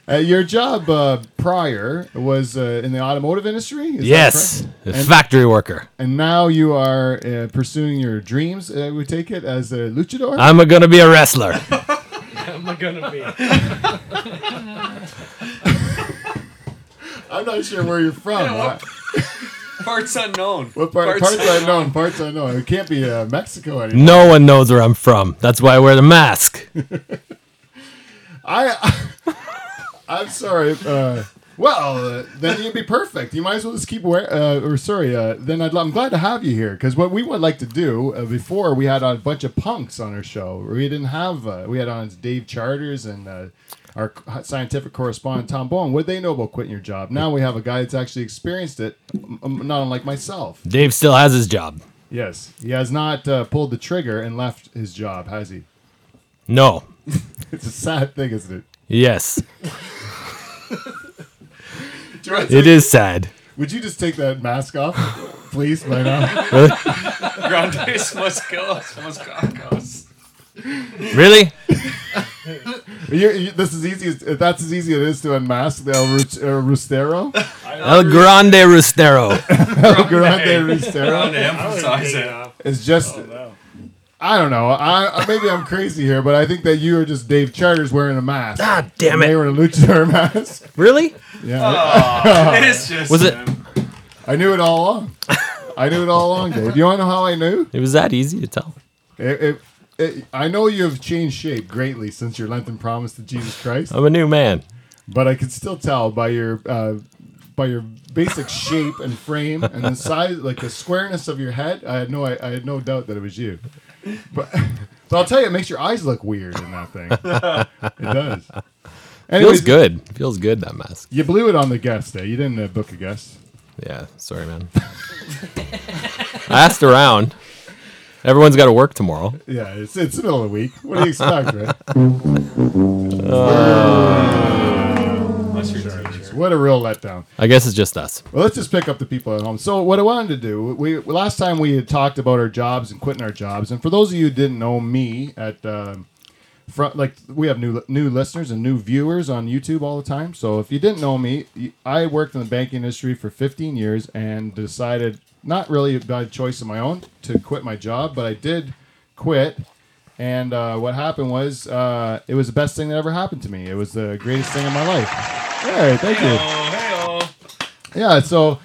Uh, your job uh, prior was uh, in the automotive industry. is Yes. correct? A And- factory worker. And now you are uh, pursuing your dreams. Uh, we take it as a luchador. I'm going to be a wrestler. <laughs> I'm I gonna be? I'm not sure where you're from. <laughs> <laughs> Yeah, Parts unknown. what part? Parts, unknown. Parts unknown. It can't be uh, Mexico anymore. No one knows where I'm from. That's why I wear the mask. <laughs> I, <laughs> I'm sorry. Uh, well, uh, then you'd be perfect. You might as well just keep wearing. Uh, or sorry. Uh, then I'd, I'm glad to have you here because what we would like to do uh, before we had a bunch of punks on our show. We didn't have. Uh, we had on Dave Charters and. Our scientific correspondent Tom Bowen. What do they know about quitting your job? Now we have a guy that's actually experienced it, not unlike myself. Dave still has his job. Yes, he has not uh, pulled the trigger and left his job, has he? No. <laughs> It's a sad thing, isn't it? Yes. <laughs> Do take- It is sad. Would you just take that mask off, please, right now? Grandes Mosquitos Moscacos. Really? <laughs> You, you, this is easy. As, that's as easy as it is to unmask the El Ru- uh, Rustero. <laughs> El Grande Rostero. El Grande Trying Rustero to emphasize it. is just. I don't know. I I- maybe I'm crazy here, but I think that you are just Dave Charters wearing a mask. Ah, damn it! They it. were a luchador <laughs> mask. Really? Yeah, It's just Was it- I knew it all along. I knew it all along, Dave. You want to know how I knew? It was that easy to tell. It, it, it, I know you have changed shape greatly since your Lenten promise to Jesus Christ. I'm a new man. but I could still tell by your uh, by your basic shape and frame and the size, like the squareness of your head. I had no I, I had no doubt that it was you. But <laughs> but I'll tell you, it makes your eyes look weird in that thing. it does. Feels Anyways, good. Feels good, that mask. You blew it on the guest day. You didn't uh, book a guest. Yeah, sorry, man. <laughs> I asked around. Everyone's got to work tomorrow. Yeah, it's it's the middle of the week. What do you expect, right? <laughs> Unless you're a teacher. What a real letdown. I guess it's just us. Well, let's just pick up the people at home. So, what I wanted to do, we last time we had talked about our jobs and quitting our jobs, and for those of you who didn't know me, at um, front, like we have new new listeners and new viewers on YouTube all the time. So, if you didn't know me, I worked in the banking industry for 15 years and decided, not really by choice of my own, to quit my job, but I did quit. And uh, what happened was, uh, it was the best thing that ever happened to me. It was the greatest thing in my life. Hey, thank you. Oh, hey, Yeah, so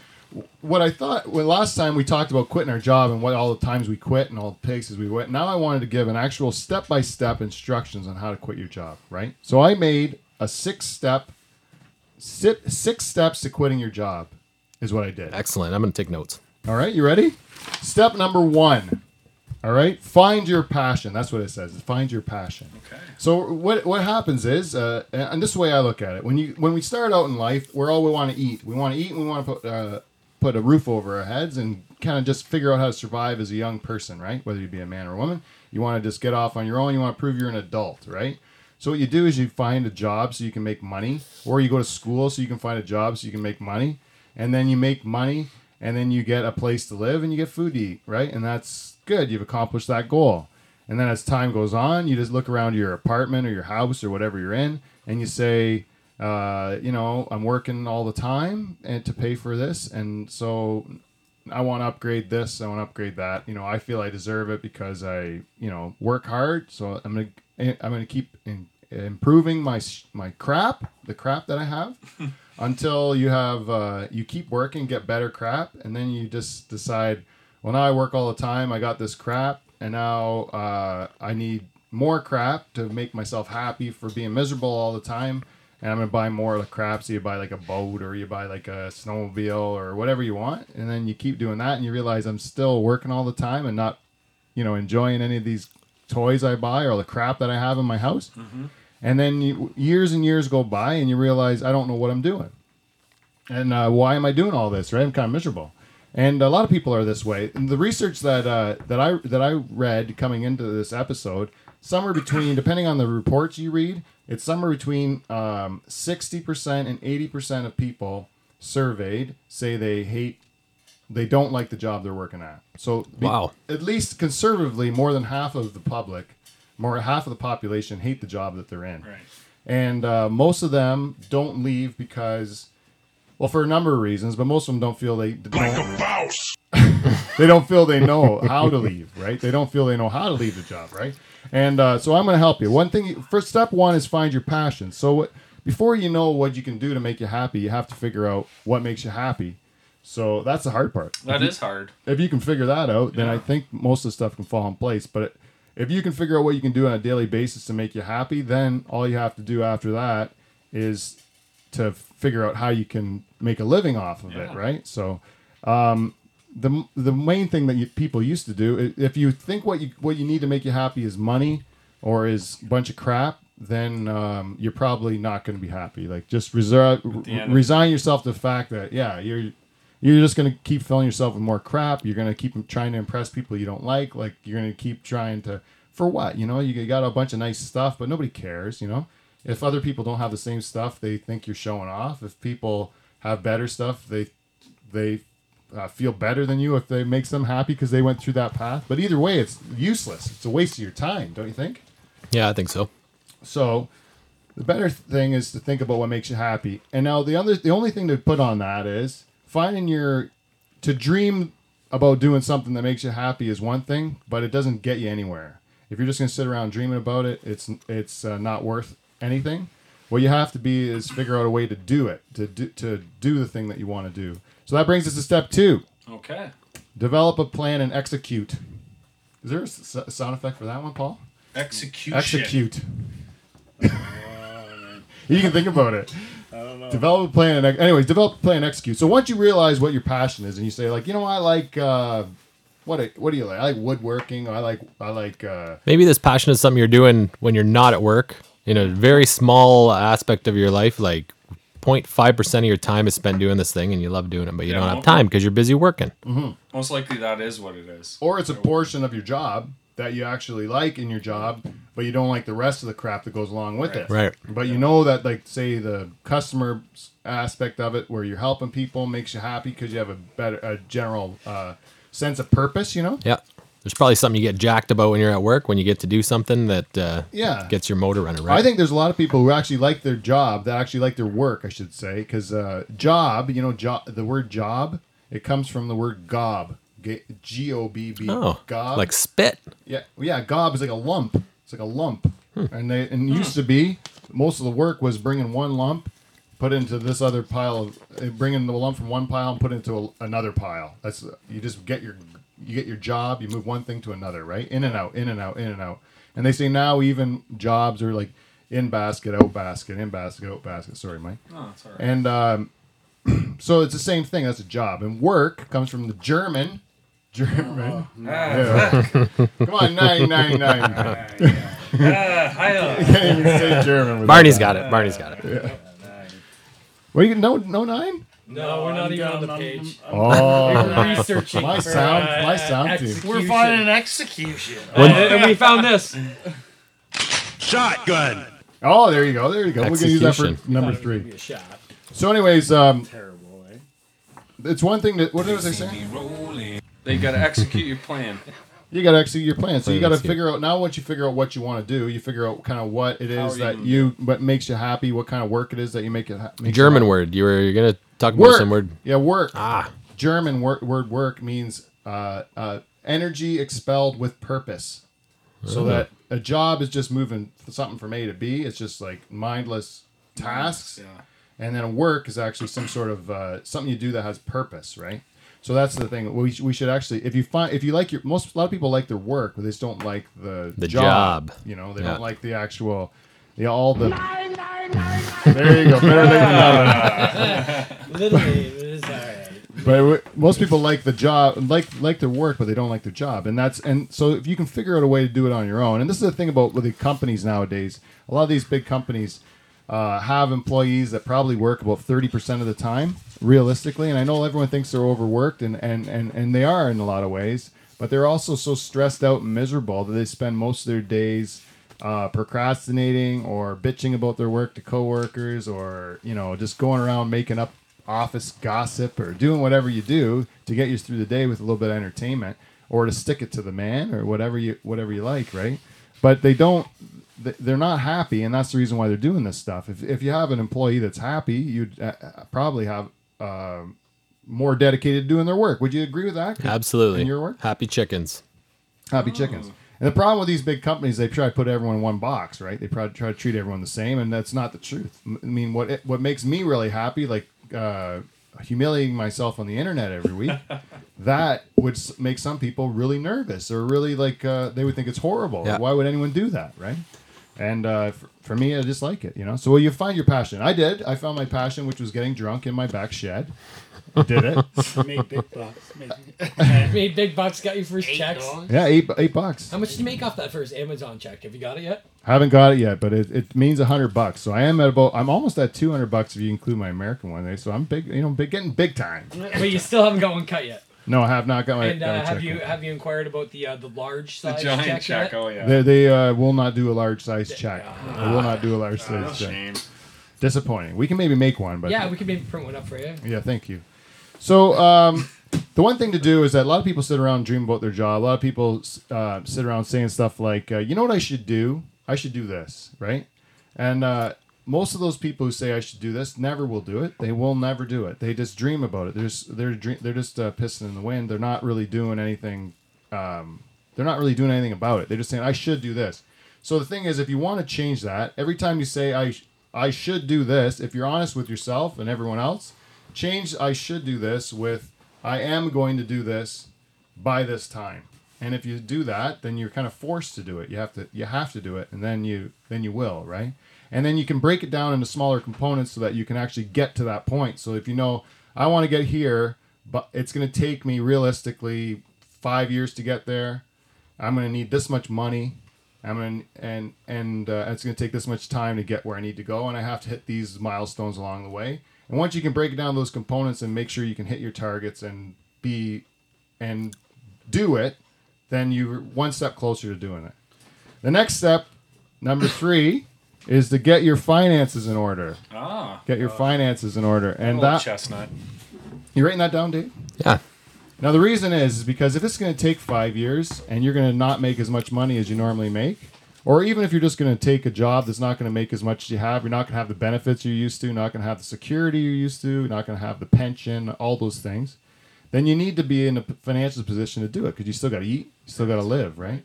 what I thought when last time we talked about quitting our job and what all the times we quit and all the places we went. Now I wanted to give an actual step by step instructions on how to quit your job, right? So I made a six step sit six steps to quitting your job is what I did. Excellent. I'm going to take notes. All right, you ready? Step number 1. All right, find your passion. That's what it says. Find your passion. Okay. So what what happens is, uh, and this is the way I look at it. When you when we start out in life, we're all we want to eat. We want to eat, and we want to put uh, put a roof over our heads, and kind of just figure out how to survive as a young person, right? Whether you be a man or a woman, you want to just get off on your own. You want to prove you're an adult, right? So what you do is you find a job so you can make money, or you go to school so you can find a job so you can make money. and then you make money, and then you get a place to live and you get food to eat, right? And that's good. You've accomplished that goal. And then as time goes on, you just look around your apartment or your house or whatever you're in, and you say, uh, you know, I'm working all the time and to pay for this, and so I want to upgrade this. I want to upgrade that. You know, I feel I deserve it because I, you know, work hard. So I'm gonna, I'm gonna keep in, improving my my crap, the crap that I have, <laughs> until you have, uh, you keep working, get better crap, and then you just decide, well, now I work all the time. I got this crap, and now uh, I need more crap to make myself happy for being miserable all the time. And I'm gonna buy more of the crap. So you buy like a boat, or you buy like a snowmobile, or whatever you want, and then you keep doing that, and you realize I'm still working all the time and not, you know, enjoying any of these toys I buy or the crap that I have in my house. And then you, years and years go by, and you realize I don't know what I'm doing, and uh, why am I doing all this? Right? I'm kind of miserable. And a lot of people are this way. And the research that uh, that I that I read coming into this episode, somewhere between, depending on the reports you read, it's somewhere between um, 60% and 80% of people surveyed say they hate, they don't like the job they're working at. So, be- Wow. at least conservatively, more than half of the public, more half of the population hate the job that they're in. Right. And uh, most of them don't leave because, well, for a number of reasons, but most of them don't feel they don't, <laughs> they don't feel they know how to leave, right? They don't feel they know how to leave the job, right? And uh, so I'm going to help you. One thing, first step one is find your passion. So what, before you know what you can do to make you happy, you have to figure out what makes you happy. So that's the hard part. That is hard. If you can figure that out, then I think most of the stuff can fall in place. But if you can figure out what you can do on a daily basis to make you happy, then all you have to do after that is to figure out how you can make a living off of it, right? So, um, the the main thing that you, people used to do, if you think what you what you need to make you happy is money or is a bunch of crap, then um, you're probably not going to be happy. Like just reserve, resign yourself to the fact that yeah, you're you're just going to keep filling yourself with more crap. You're going to keep trying to impress people you don't like. Like you're going to keep trying to for what? You know, you got a bunch of nice stuff, but nobody cares. You know, if other people don't have the same stuff, they think you're showing off. If people have better stuff, they they uh, feel better than you if they makes them happy because they went through that path. But either way, it's useless. It's a waste of your time, don't you think? Yeah, I think so. So the better thing is to think about what makes you happy. And now the other the only thing to put on that is finding your to dream about doing something that makes you happy is one thing, but it doesn't get you anywhere. If you're just going to sit around dreaming about it, it's it's uh, not worth anything. What you have to be is figure out a way to do it, to do, to do the thing that you want to do. So that brings us to step 2. Okay. Develop a plan and execute. Is there a s- sound effect for that one, Paul? Execution. Execute. <laughs> you can think about it. Develop a plan and ex- anyways, develop a plan and execute. So once you realize what your passion is, and you say like, you know, I like uh, what what do you like? I like woodworking. I like I like uh, Maybe this passion is something you're doing when you're not at work in a very small aspect of your life, like 0.5% of your time is spent doing this thing and you love doing it, but you Yeah, don't have time because you're busy working. Most likely that is what it is. or it's a portion of your job that you actually like in your job, but you don't like the rest of the crap that goes along with it. Right. But you know that, like, say the customer aspect of it, where you're helping people, makes you happy because you have a better, a general uh, sense of purpose. You know. Yeah. There's probably something you get jacked about when you're at work when you get to do something that uh, Yeah. gets your motor running, right? I think there's a lot of people who actually like their job, that actually like their work, I should say, because uh, job, you know, job, the word job, it comes from the word gob, G O B B, oh, gob. like spit. yeah, yeah, gob is like a lump. It's like a lump, Hmm. and they and used to be most of the work was bringing one lump, put into this other pile of, uh, bringing the lump from one pile and put into a, another pile. That's you just get your you get your job, you move one thing to another, right? In and out, in and out, in and out. And they say now even jobs are like in basket, out basket, in basket, out basket. Sorry, Mike. Oh, it's all right. And um, <clears throat> so it's the same thing. That's a job. And work comes from the German. German. Yeah. <laughs> Come on, nine nine nine. Ah, hi, uh, Can't even say German. without Barney's that. got it. Barney's got it. What you no no nine? No, we're not I'm even on the down, I'm- page. Oh, We're researching. My for, sound- uh, my sound team. execution. We're finding an execution. Uh, and we found this. Shotgun. oh, there you go, there you go. We're gonna use that for number Thought it was gonna three. be a shot. So, anyways, um, Terrible, eh? it's one thing that what was I saying? They got to execute your plan. <laughs> You got to execute your plan. So you got to figure out now. Once you figure out what you want to do, you figure out kind of what it is How is that you- you what makes you happy, what kind of work it is that you make it. Ha- makes you German happy. word. You were you're gonna talk about Work. some word. Yeah, work. Ah, German word, word work means uh, uh, energy expelled with purpose. So that a job is just moving something from A to B. It's just like mindless tasks. Yeah. And then a work is actually some sort of uh, something you do that has purpose, right? So that's the thing. We, we should actually, if you find, if you like your, most, a lot of people like their work, but they just don't like the The job. You know, they Yeah. don't like the actual, the all the. there you go. <laughs> Better than never. Literally, it is all right. But most people like the job, like like their work, but they don't like their job, and that's and so if you can figure out a way to do it on your own, and this is the thing about with the companies nowadays. A lot of these big companies uh, have employees that probably work about thirty percent of the time, realistically. And I know everyone thinks they're overworked, and and and and they are in a lot of ways, but they're also so stressed out and miserable that they spend most of their days uh, procrastinating or bitching about their work to coworkers, or you know just going around making up office gossip or doing whatever you do to get you through the day with a little bit of entertainment or to stick it to the man or whatever you whatever you like right but they don't they're not happy and that's the reason why they're doing this stuff if, if you have an employee that's happy you'd uh, uh, probably have um more dedicated to doing their work would you agree with that absolutely. in your work Happy chickens. happy chickens. And the problem with these big companies, they try to put everyone in one box, right? They try, try to treat everyone the same, and that's not the truth. I mean, what it, what makes me really happy, like uh, humiliating myself on the internet every week, <laughs> that would make some people really nervous or really like uh, they would think it's horrible. Yeah. Why would anyone do that, right? And uh, for, for me, I just like it, you know. So well, you find your passion. I did. I found my passion, which was getting drunk in my back shed. I did it. <laughs> Make big bucks. Make <laughs> Made big bucks, got your first eight checks. dollars. Yeah, eight eight bucks. How much did you make off that first Amazon check? Have you got it yet? Haven't got it yet, but it, it means a hundred bucks. So I am at about I'm almost at two hundred bucks if you include my American one. eh? So I'm big, you know, big getting big time. But you still haven't got one cut yet. No, I have not got my. And got my uh, have check you yet. have you inquired about the uh, the large size The size giant check, check. yet? Oh yeah. They, they uh, will not do a large size check. They will not do a large size check. Shame. Disappointing. We can maybe make one, but Yeah, we can maybe print one up for you. Yeah, thank you. So, um, the one thing to do is that a lot of people sit around and dream about their job. A lot of people uh, sit around saying stuff like, uh, "You know what I should do? I should do this," right? And uh, most of those people who say I should do this never will do it. They will never do it. They just dream about it. They're just, they're dream, they're just uh, pissing in the wind. They're not really doing anything. Um, they're not really doing anything about it. They're just saying I should do this. So the thing is, if you want to change that, every time you say I I should do this, if you're honest with yourself and everyone else, change I should do this with I am going to do this by this time. And if you do that, then you're kind of forced to do it. You have to you have to do it and then you then you will, right? And then you can break it down into smaller components so that you can actually get to that point. So if you know I want to get here, but it's going to take me realistically 5 years to get there. I'm going to need this much money. I'm going to, and and uh, it's going to take this much time to get where I need to go, and I have to hit these milestones along the way. And once you can break down those components and make sure you can hit your targets and be and do it, then you're one step closer to doing it. The next step, number three, is to get your finances in order. Ah. Get your finances in order, and Old that chestnut. you writing that down, Dave? Yeah. Now the reason is, is because if it's going to take five years and you're going to not make as much money as you normally make, or even if you're just going to take a job that's not going to make as much as you have, you're not going to have the benefits you're used to, not going to have the security you're used to, you're not going to have the pension, all those things, then you need to be in a financial position to do it because you still got to eat, you still got to live, right?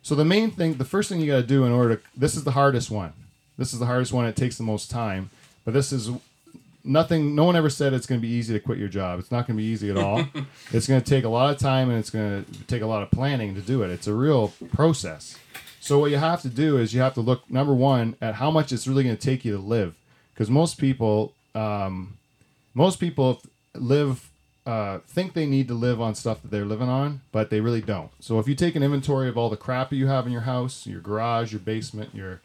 So the main thing, the first thing you got to do in order to, this is the hardest one. This is the hardest one. It takes the most time, but this is nothing no one ever said it's going to be easy to quit your job. It's not going to be easy at all. <laughs> It's going to take a lot of time and it's going to take a lot of planning to do it. It's a real process. So what you have to do is you have to look number one at how much it's really going to take you to live. Because most people um, most people live uh, think they need to live on stuff that they're living on but they really don't. So if you take an inventory of all the crap you have in your house your garage your basement your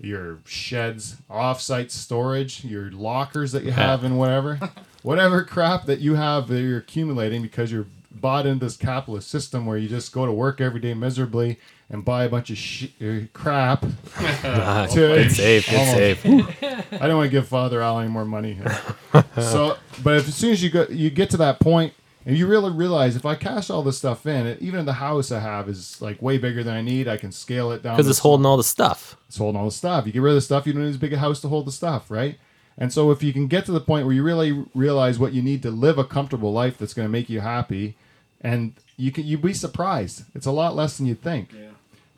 your sheds, off-site storage, your lockers that you have and whatever, <laughs> whatever crap that you have that you're accumulating because you're bought into this capitalist system where you just go to work every day miserably and buy a bunch of sh- uh, crap. <laughs> To- it's safe. It's <laughs> Almost. safe. I don't want to give Father Al any more money. so, but if, as soon as you go, you get to that point, and you really realize if I cash all this stuff in, it, even the house I have is like way bigger than I need. I can scale it down Because to it's holding all the stuff. it's holding all the stuff. You get rid of the stuff, you don't need as big a house to hold the stuff, right? And so if you can get to the point where you really realize what you need to live a comfortable life that's going to make you happy, and you can you'd be surprised. It's a lot less than you think. Yeah.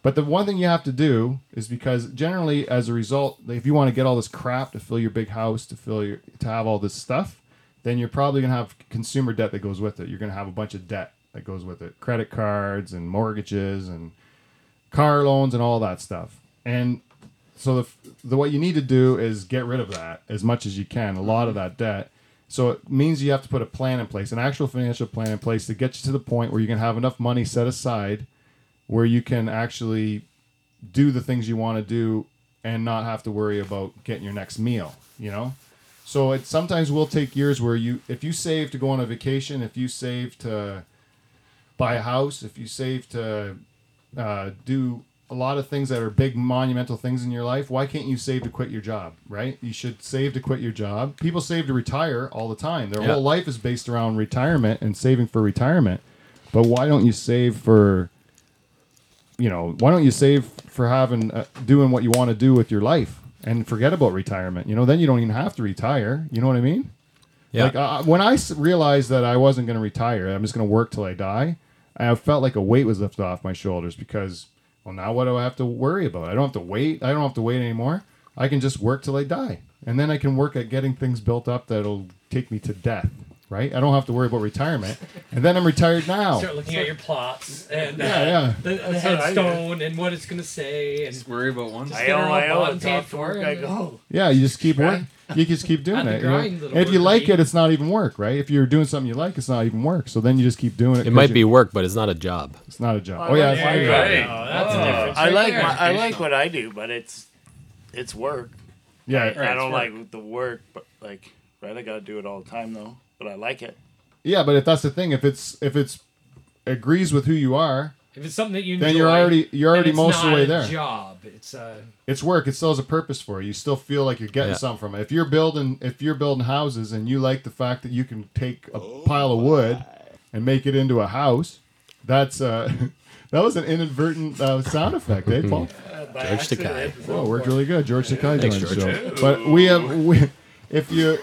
But the one thing you have to do is because generally, as a result, if you want to get all this crap to fill your big house, to fill your to have all this stuff, then you're probably gonna have consumer debt that goes with it. You're gonna have a bunch of debt that goes with it, credit cards and mortgages and car loans and all that stuff. And so the, the what you need to do is get rid of that as much as you can, a lot of that debt. So it means you have to put a plan in place, an actual financial plan in place to get you to the point where you can have enough money set aside where you can actually do the things you want to do and not have to worry about getting your next meal, you know? So it sometimes will take years where you if you save to go on a vacation, if you save to buy a house, if you save to uh, do a lot of things that are big monumental things in your life, why can't you save to quit your job, right? You should save to quit your job. People save to retire all the time. Their Yeah. whole life is based around retirement and saving for retirement. But why don't you save for you know, why don't you save for having uh, doing what you want to do with your life and forget about retirement? You know, then you don't even have to retire. You know what I mean? Yeah. Like uh, I realized that I wasn't going to retire, I'm just going to work till I die. I felt like a weight was lifted off my shoulders because, well, now what do I have to worry about? I don't have to wait. I don't have to wait anymore. I can just work till I die, and then I can work at getting things built up that'll take me to death. Right? I don't have to worry about retirement, and then I'm retired now. <laughs> Start looking at your plots and uh, Yeah, yeah. the, the headstone and what it's gonna say and Just worry about one. I own her my own. and It's paid off to for, work I go. Yeah, you just keep working. <laughs> You just keep doing it. you know? And if you like it, it's not even work, right? If you're doing something you like, it's not even work. So then you just keep doing it. It might be work, but it's not a job. It's not a job. I Oh yeah, like it's my not a job. job. Oh, that's Oh. a difference. I like my, I like what I do, but it's it's work. yeah, I don't like the work, but like right, I gotta do it all the time though. But I like it. yeah. But if that's the thing, if it's if it's agrees with who you are, If it's something that you then you're already you're already most of the way a there. Job. It's uh, It's work. It still has a purpose for you. You still feel like you're getting Yeah. something from it. If you're building if you're building houses and you like the fact that you can take a pile of wood and make it into a house, that's uh <laughs> that was an inadvertent uh, sound effect, eh, Paul? <laughs> George Takei. Oh, worked really good, George Takei Thanks, the George. show. But we have we, if you,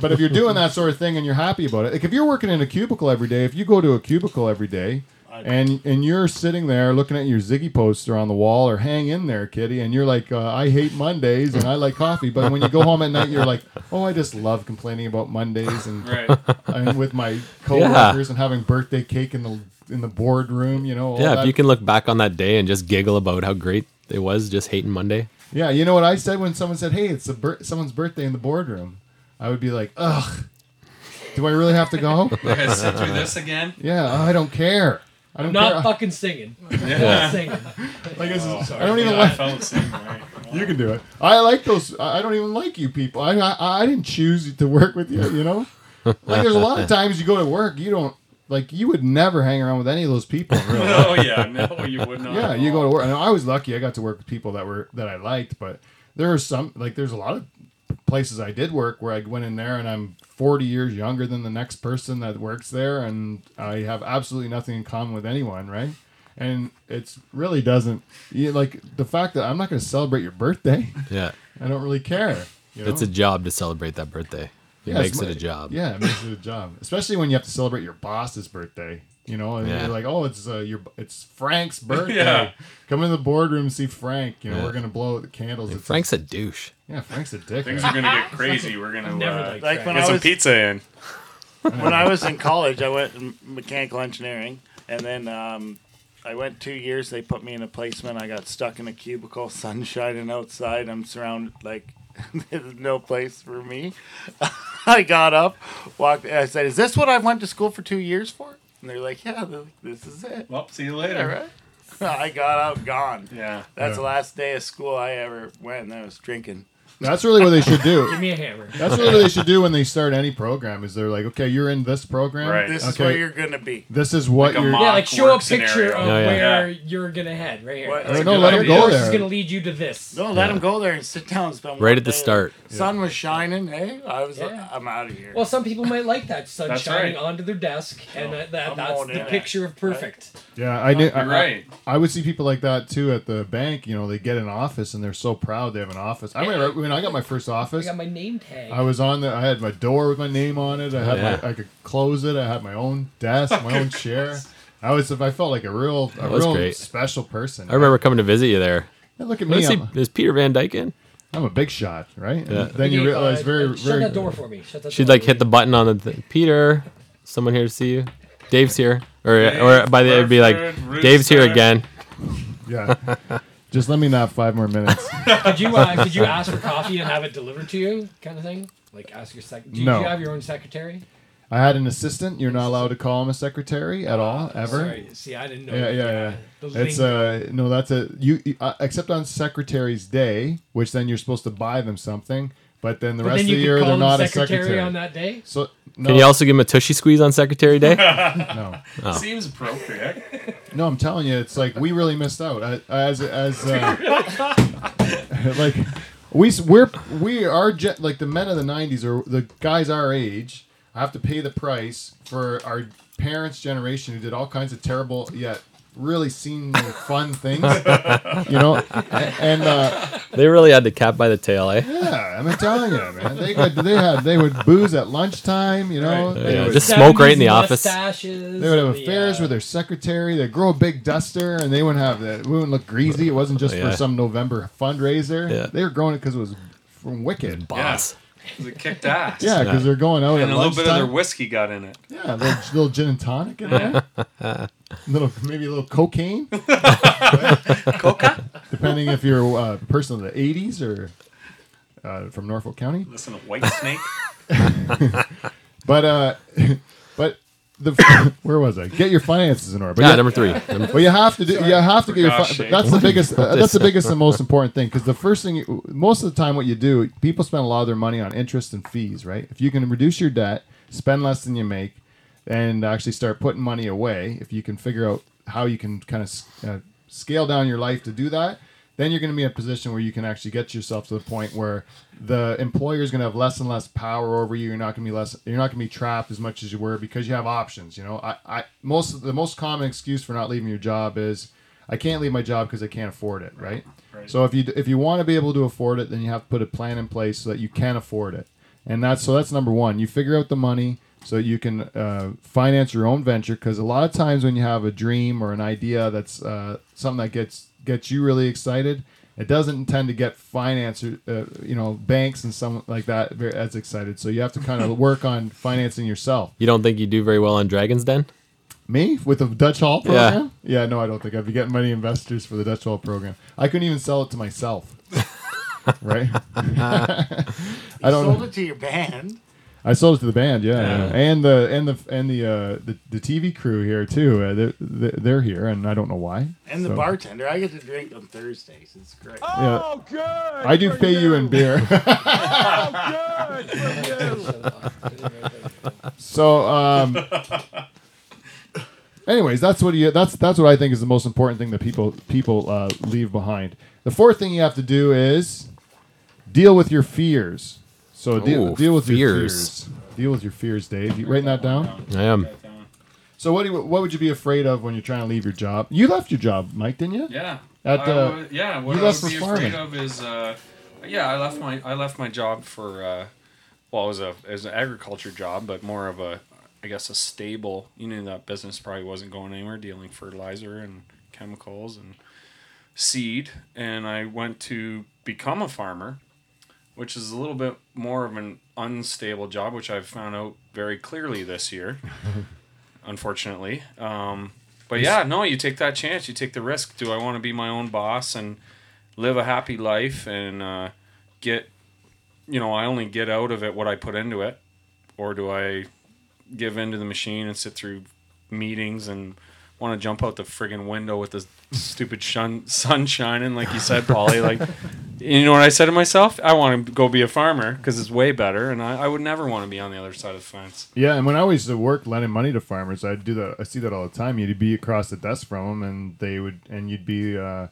but if you're doing that sort of thing and you're happy about it, like if you're working in a cubicle every day, if you go to a cubicle every day. And and you're sitting there looking at your Ziggy poster on the wall, or hang in there, kitty, and you're like, uh, I hate Mondays and I like coffee. But when you go home at night, you're like, oh, I just love complaining about Mondays and Right. and with my <laughs> coworkers and having birthday cake in the in the boardroom, you know. all Yeah, that if you can look back on that day and just giggle about how great it was just hating Monday. Yeah, you know what I said when someone said, "Hey, it's a bir- someone's birthday in the boardroom," I would be like, "Ugh, do I really have to go?" I gotta sit through this again. yeah, I don't care. I don't I'm not care. fucking singing. I'm <laughs> Yeah. not singing. like, this is- Oh, I don't even Yeah, like. I felt the same way. <laughs> You can do it. I like those. I I don't even like you people. I, I I didn't choose to work with you. You know, like there's a lot of <laughs> times you go to work, you don't like you would never hang around with any of those people. <laughs> Really. Oh yeah, no, you would not. yeah, you go to work. And I was lucky. I got to work with people that were that I liked, but there are some like there's a lot of places I did work where I went in there and I'm 40 years younger than the next person that works there, and I have absolutely nothing in common with anyone, right? And it's really doesn't you, like the fact that I'm not going to celebrate your birthday. Yeah. I don't really care. You know? It's a job to celebrate that birthday. It Yeah, makes it a job. Yeah, it makes it a job, especially when you have to celebrate your boss's birthday. You know, and Yeah. you're like, oh, it's uh, your it's Frank's <laughs> birthday. Yeah. Come in the boardroom, and see Frank. You know, Yeah. we're gonna blow out the candles. And It's- Frank's a douche. yeah, Frank's a dick. Things are gonna get crazy. We're gonna <laughs> Never uh, liked Like Frank. when get I some pizza in. when I was in college, I went in mechanical engineering, and then um, I went two years. They put me in a placement. I got stuck in a cubicle, <laughs> sun shining outside. I'm surrounded like <laughs> there's no place for me. <laughs> I got up, walked. I said, "Is this what I went to school for two years for?" And they're like, "Yeah, they're like, this is it." Well, see you Yeah, later. right. <laughs> I got out, gone. Yeah. That's Yeah. the last day of school I ever went, and I was drinking. That's really what they should do. Give me a hammer. That's really what they should do when they start any program. Is they're like, okay, you're in this program. Right. This is Okay. where you're gonna be. This is what Like a you're. mock- Yeah, like show a work picture scenario. of Yeah, yeah. where Yeah. you're gonna head right here. What- That's no, a let good them idea. go This is there. gonna lead you to this. No, let him go there and sit down and spend Right one at the day. start. Sun was shining. Hey, I was. Yeah. I'm out of here. Well, some people might like that sun That's shining right. onto their desk, and that, that I'm that's going the in picture of perfect. Yeah, I knew. I, You're right. I would see people like that too at the bank. You know, they get an office and they're so proud they have an office. I remember when I got my first office. I office. got my name tag. I was on the. I had my door with my name on it. I had Yeah. my. I could close it. I had my own desk, my <laughs> own chair. I was. I felt like a real, a real great. special person. I remember coming to visit you there. Hey, look at me. see, is Peter Van Dyke in? I'm a big shot, right? Yeah. Then you Okay, realize uh, very, uh, shut very. that door for me. Shut that She'd door like for hit the button on the th- Peter. Someone here to see you. Dave's here, or or by the it'd be like Dave's here again. Yeah. <laughs> Just let me nap five more minutes. <laughs> Could you uh, could you ask for coffee and have it delivered to you, kind of thing? Like ask your sec. Do you, No. do you have your own secretary? I had an assistant. You're not allowed to call him a secretary at all, ever. Sorry. See, I didn't know. Yeah, that, yeah, yeah. the It's lingo. uh no, that's a you uh, except on Secretary's Day, which then you're supposed to buy them something, but then the But rest then of the year they're them not a secretary, secretary. on that day. So no, Can you also give him a tushy squeeze on Secretary Day? <laughs> <laughs> no, Oh. Seems appropriate. no. I'm telling you, it's like we really missed out I, as as uh, <laughs> like we we're we are ge- like the men of the '90s or the guys our age have to pay the price for our parents' generation who did all kinds of terrible yet really seen <laughs> fun things, you know, and. uh they really had the cat by the tail, eh? Yeah, I'm telling you, man. They could, they had they would booze at lunchtime, you know. Right. They, Yeah, would, just smoke right in the office. They would have affairs uh, with their secretary. They'd grow a big duster, and they wouldn't have that. We wouldn't look greasy. It wasn't just Yeah. for some November fundraiser. Yeah. They were growing it because it was from Wicked. Boss. It kicked ass. Yeah, because they're going out And at a little bit of their whiskey got in it. yeah, a little, <laughs> little gin and tonic in there. <laughs> little maybe a little cocaine, <laughs> Coca? depending if you're uh, a person of the '80s or uh, from Norfolk County. Listen to Whitesnake. But uh, but the <coughs> where was I? Get your finances in order. But Yeah, yeah, number three. Number- Well, you have to do. You have to get your. Fi- sake. that's the biggest. Uh, that's the biggest and most important thing because the first thing, you, most of the time, what you do, people spend a lot of their money on interest and fees, right? If you can reduce your debt, spend less than you make, and actually start putting money away, if you can figure out how you can kind of uh, scale down your life to do that, then you're going to be in a position where you can actually get yourself to the point where the employer is going to have less and less power over you. You're not going to be less. You're not going to be trapped as much as you were because you have options. You know, I, I most the most common excuse for not leaving your job is I can't leave my job because I can't afford it. Right. Right. So if you if you want to be able to afford it, then you have to put a plan in place so that you can afford it. And that's so that's number one. You figure out the money so you can uh, finance your own venture because a lot of times when you have a dream or an idea that's uh, something that gets gets you really excited it doesn't tend to get finance or uh, you know banks and some like that very, as excited. So you have to kind of <laughs> work on financing yourself. You don't think you do very well on Dragon's Den? me? With the dutch hall program? Yeah, yeah, no i don't think i'd be getting many investors for the dutch hall program. I couldn't even sell it to myself. <laughs> Right? <laughs> I don't sold know. it to your band. I sold it to the band, yeah, Yeah. yeah. and the and the and the uh, the, the TV crew here too. Uh, they're, they're they're here, and I don't know why. And the bartender. I get to drink on Thursdays. It's great. Oh, yeah. Good! I do pay you in beer. <laughs> oh, good so, um, anyways, that's what you. That's that's what I think is the most important thing that people people uh, leave behind. The fourth thing you have to do is deal with your fears. So deal, Ooh, deal with your fears. fears. Deal with your fears, Dave. You writing that down? I am. So what do you, what would you be afraid of when you're trying to leave your job? You left your job, Mike, didn't you? Yeah. At, I uh, would- yeah. What you I left would for be afraid farming. of is, uh, yeah, I left my I left my job for, uh, well, it was a it was an agriculture job, but more of a, I guess, a stable. You knew that business probably wasn't going anywhere, dealing fertilizer and chemicals and seed, and I went to become a farmer, which is a little bit more of an unstable job, which I've found out very clearly this year, <laughs> unfortunately. Um, but yeah, no, you take that chance, you take the risk. Do I want to be my own boss and live a happy life and uh, get, you know, I only get out of it what I put into it, or do I give in to the machine and sit through meetings and want to jump out the friggin' window with the stupid shun- sun shining, like you said, Polly? Like, <laughs> you know what I said to myself? I want to go be a farmer because it's way better, and I, I would never want to be on the other side of the fence. Yeah, and when I used to work lending money to farmers, I'd do that. I see that all the time. You'd be across the desk from them, and they would, and you'd be uh,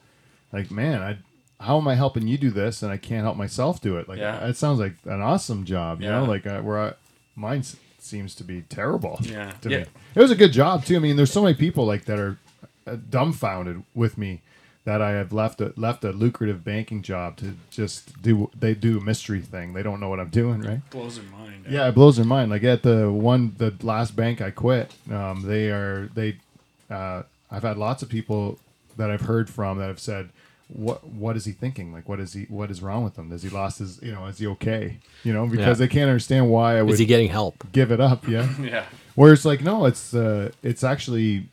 like, "Man, I, how am I helping you do this, and I can't help myself do it?" Like, Yeah. it sounds like an awesome job, you know, Yeah. like uh, where I, mine s- seems to be terrible. <laughs> Yeah. to Yeah. me, it was a good job too. I mean, there's so many people like that are uh, dumbfounded with me that I have left a left a lucrative banking job to just do. They do a mystery thing. They don't know what I'm doing, right? Blows their mind. Yeah, it blows their mind. Like at the one, the last bank I quit, um, they are they. Uh, I've had lots of people that I've heard from that have said, "What what is he thinking? Like, what is he? What is wrong with him? Has he lost his? You know, is he okay? You know, because Yeah. they can't understand why I would Is he getting help? give it up. Yeah. <laughs> Yeah. Where it's like, no, it's uh, it's actually,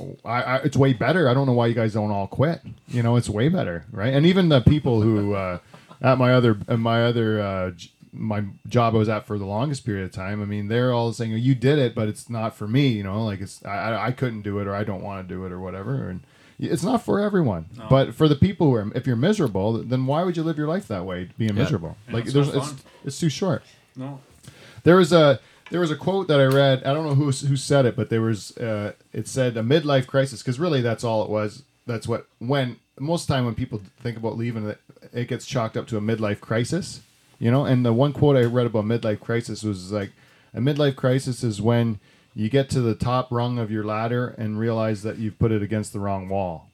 oh, I, I, it's way better. I don't know why you guys don't all quit. You know, it's way better, right? And even the people who uh, at my other at my other uh, j- my job I was at for the longest period of time. I mean, they're all saying, "You did it, but it's not for me." You know, like it's I, I- I couldn't do it, or I don't want to do it, or whatever. And it's not for everyone. But for the people who are, if you're miserable, then why would you live your life that way, being miserable? Yeah, like, it's there's, it's it's too short. No. There was a there was a quote that I read. I don't know who who said it, but there was uh, it said a midlife crisis because really that's all it was. That's what when most of the time when people think about leaving, it, it gets chalked up to a midlife crisis, you know. And the one quote I read about midlife crisis was like a midlife crisis is when you get to the top rung of your ladder and realize that you've put it against the wrong wall.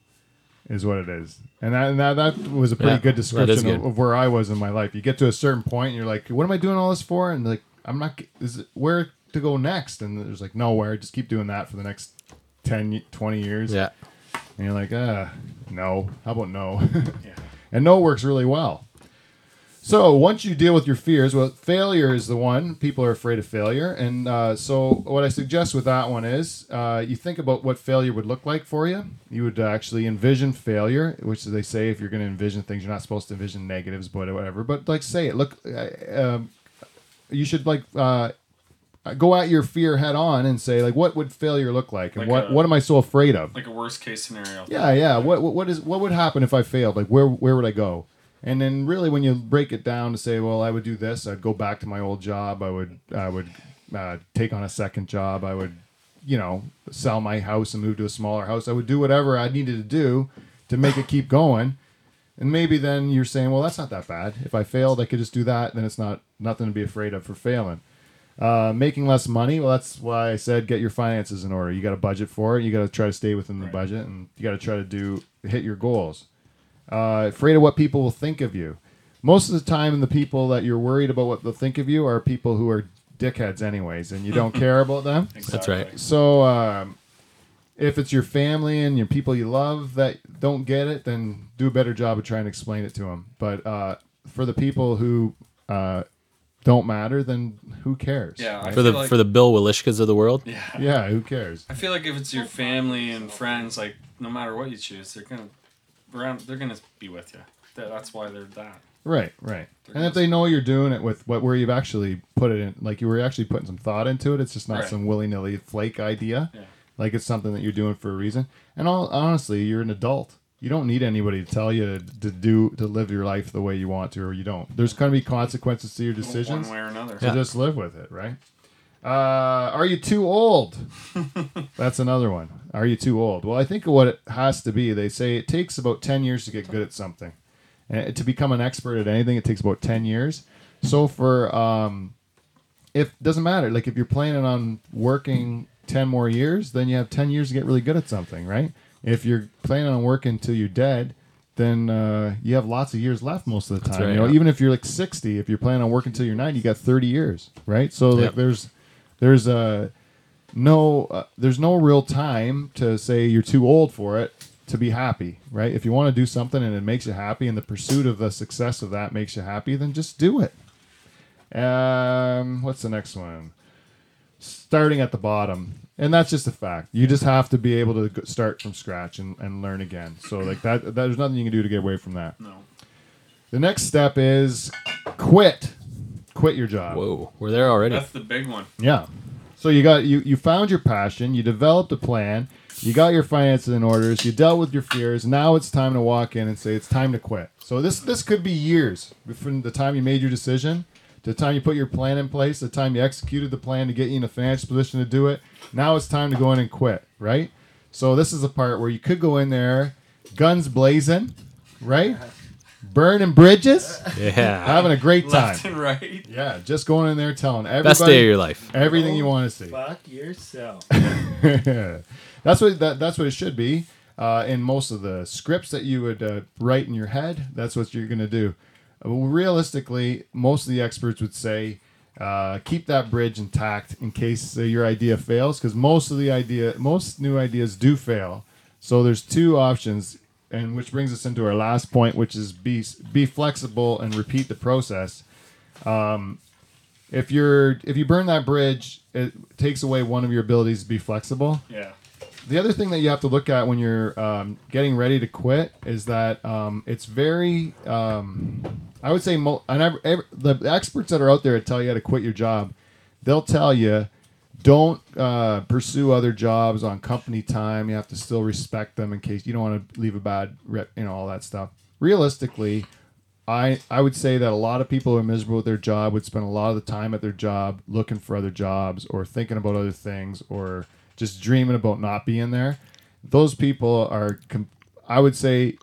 Is what it is, and that and that, that was a pretty Yeah, good description good. Of, of where I was in my life. You get to a certain point, and you're like, "What am I doing all this for?" And like, I'm not. Is it where to go next? And there's like nowhere. Just keep doing that for the next 10, 20 years. Yeah. And you're like, ah, no. How about no? <laughs> Yeah. and no works really well. So once you deal with your fears, well, failure is the one. People are afraid of failure, and uh, so what I suggest with that one is uh, you think about what failure would look like for you. You would actually envision failure, which they say if you're going to envision things, you're not supposed to envision negatives, but whatever. But like, say it. Look, uh, um, you should like uh, go at your fear head on and say like, what would failure look like, and Like what a- what am I so afraid of? Like a worst case scenario. Yeah, yeah. What what what is what would happen if I failed? Like where where would I go? And then really when you break it down to say, well, I would do this. I'd go back to my old job. I would I would uh, take on a second job. I would, you know, sell my house and move to a smaller house. I would do whatever I needed to do to make it keep going. And maybe then you're saying, well, that's not that bad. If I failed, I could just do that. Then it's not nothing to be afraid of for failing. Uh, making less money. Well, that's why I said get your finances in order. You got to budget for it. You got to try to stay within the budget, and you got to try to do hit your goals. Uh, afraid of what people will think of you. Most of the time, the people that you're worried about what they'll think of you are people who are dickheads, anyways, and you don't <laughs> care about them. That's right. So, um, if it's your family and your people you love that don't get it, then do a better job of trying to explain it to them. But uh, for the people who uh, don't matter, then who cares? Yeah, I For the like- for the Bill Willishkas of the world. Yeah. Yeah, who cares? I feel like if it's your family and friends, like no matter what you choose, they're gonna around. They're gonna be with you. That's why they're that. Right, right. And if they know you're doing it with what where you've actually put it in, like you were actually putting some thought into it, it's just not Right. some willy nilly flake idea. Yeah. Like it's something that you're doing for a reason. And all, honestly, you're an adult. You don't need anybody to tell you to do to live your life the way you want to, or you don't. There's going to be consequences to your decisions. One way or another. So just live with it, right? Uh, are you too old? <laughs> That's another one. Are you too old? Well, I think of what it has to be, they say it takes about 10 years to get good at something. And to become an expert at anything, it takes about 10 years. So for, um, if doesn't matter, like if you're planning on working 10 more years, then you have 10 years to get really good at something, right? If you're planning on working until you're dead, then uh, you have lots of years left most of the time. right, you know, yeah. even if you're like 60, if you're planning on working until you're 90, you got 30 years, right? So like Yep. there's there's uh, no uh, there's no real time to say you're too old for it to be happy, right? If you want to do something and it makes you happy and the pursuit of the success of that makes you happy, then just do it. Um, what's the next one? Starting at the bottom, and that's just a fact. You just have to be able to start from scratch and, and learn again. So like that, that, there's nothing you can do to get away from that. No. The next step is quit. Quit your job. Whoa, we're there already. That's the big one. Yeah. So you got you you found your passion, you developed a plan, You got your finances in orders. You dealt with your fears. Now it's time to walk in and say it's time to quit. So this this could be years from the time you made your decision to the time you put your plan in place, the time you executed the plan to get you in a financial position to do it. Now it's time to go in and quit, right? So this is the part where you could go in there, guns blazing, right? Burning bridges, Yeah. having a great time. Left and right. Yeah, just going in there telling everybody Best day of your life. everything you want to see. Fuck yourself. <laughs> that's what that, that's what it should be. Uh, in most of the scripts that you would uh, write in your head, that's what you're going to do. Uh, realistically, most of the experts would say uh, keep that bridge intact in case uh, your idea fails, because most of the idea, most new ideas do fail. So there's two options, and which brings us into our last point, which is be be flexible and repeat the process. Um, if you're if you burn that bridge, it takes away one of your abilities to be flexible. Yeah. The other thing that you have to look at when you're um, getting ready to quit is that um, it's very, um, I would say, mo- and ev- ev- the experts that are out there that tell you how to quit your job, they'll tell you don't uh, pursue other jobs on company time. You have to still respect them in case you don't want to leave a bad, rep, you know, all that stuff. Realistically, I I would say that a lot of people who are miserable with their job would spend a lot of the time at their job looking for other jobs or thinking about other things or just dreaming about not being there. Those people are, com- I would say,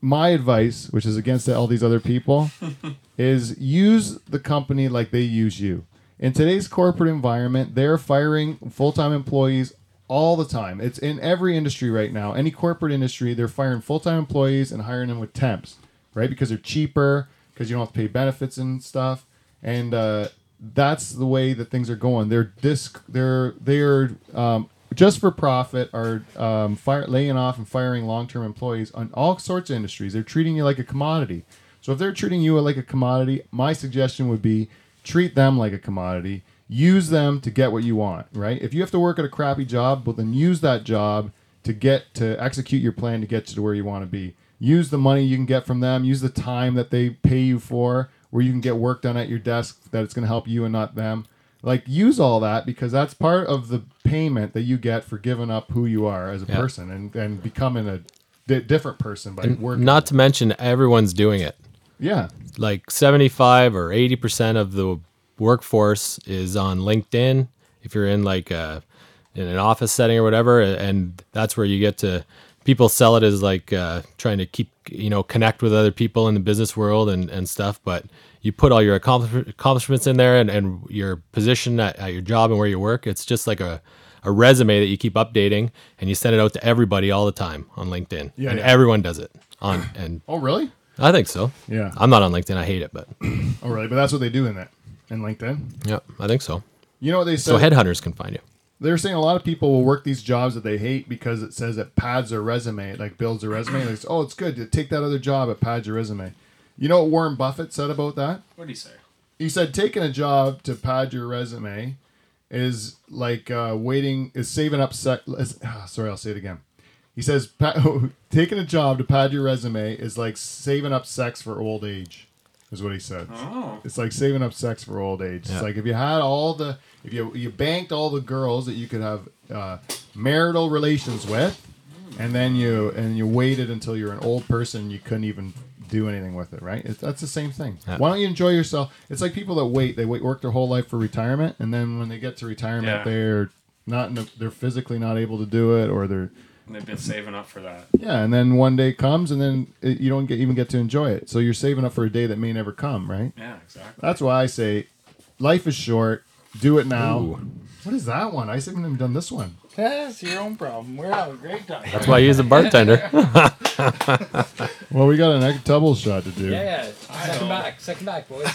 my advice, which is against all these other people, <laughs> is use the company like they use you. In today's corporate environment, they're firing full time employees all the time. It's in every industry right now. Any corporate industry, they're firing full time employees and hiring them with temps, right? Because they're cheaper, because you don't have to pay benefits and stuff. And uh, that's the way that things are going. They're this, they're they're um, just for profit are um, fire, laying off and firing long term employees on all sorts of industries. They're treating you like a commodity. So if they're treating you like a commodity, my suggestion would be treat them like a commodity. Use them to get what you want, right? If you have to work at a crappy job, well then use that job to get to execute your plan to get you to where you want to be. Use the money you can get from them. Use the time that they pay you for, where you can get work done at your desk that it's going to help you and not them. Like use all that because that's part of the payment that you get for giving up who you are as a Yeah. person and, and becoming a different person by working. Not to mention, everyone's doing it. Yeah, Like 75 or 80% of the workforce is on LinkedIn. If you're in like a, in an office setting or whatever, and that's where you get to people sell it as like uh, trying to keep you know connect with other people in the business world and, and stuff. But you put all your accomplishments in there and, and your position at, at your job and where you work. It's just like a a resume that you keep updating and you send it out to everybody all the time on LinkedIn. Yeah, and yeah. everyone does it on and Oh, really? I think so. Yeah. I'm not on LinkedIn. I hate it, but <clears throat> Oh, really? But that's what they do in that in LinkedIn. yeah, I think so. You know what they said? So headhunters can find you. They're saying a lot of people will work these jobs that they hate because it says it pads their resume, it like builds their resume. Like, oh, it's good to take that other job. It pads your resume. You know what Warren Buffett said about that? What do you say? He said taking a job to pad your resume is like uh, waiting, is saving up. Sec- is, ah, sorry, I'll say it again. He says pa- <laughs> taking a job to pad your resume is like saving up sex for old age. Is what he said. Oh. It's like saving up sex for old age. Yeah. It's like if you had all the, if you you banked all the girls that you could have uh, marital relations with, and then you and you waited until you're an old person, you couldn't even do anything with it, right? It's, that's the same thing. Yeah. Why don't you enjoy yourself? It's like people that wait. They wait, work their whole life for retirement, and then when they get to retirement, Yeah. they're not, in a, they're physically not able to do it, or they're And they've been saving up for that. yeah, and then one day comes, and then it, you don't get even get to enjoy it. So you're saving up for a day that may never come, right? Yeah, exactly. That's why I say, life is short. Do it now. Ooh. What is that one? I haven't even done this one. That's your own problem. We're having a great time. That's why he's a bartender. <laughs> Well, we got an egg double shot to do. Yeah, yeah. Second back, second back, boys.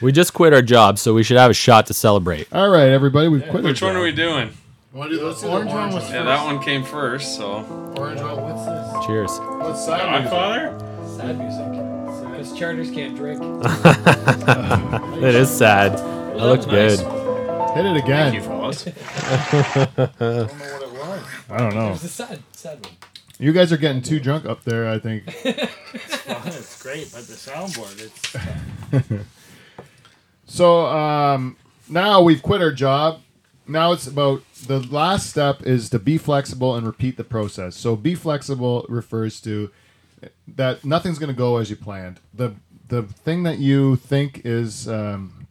we just quit our job, so we should have a shot to celebrate. All right, everybody, we've quit. Which our one are we doing? Want to do let's do the Orange one was Yeah, that one came first, so. Orange one. What's this? Cheers. What's side music? Godfather? Sad music. Because charters can't drink. <laughs> It is sad. That looked Nice. good. Hit it again. Thank you, again. fellas. <laughs> I don't know what it was. I don't know. It's a sad, sad one. You guys are getting too drunk up there. I think. <laughs> It's fun. It's great, but the soundboard, it's So um, now we've quit our job. Now it's about the last step is to be flexible and repeat the process. So be flexible refers to that nothing's going to go as you planned. The the thing that you think is um,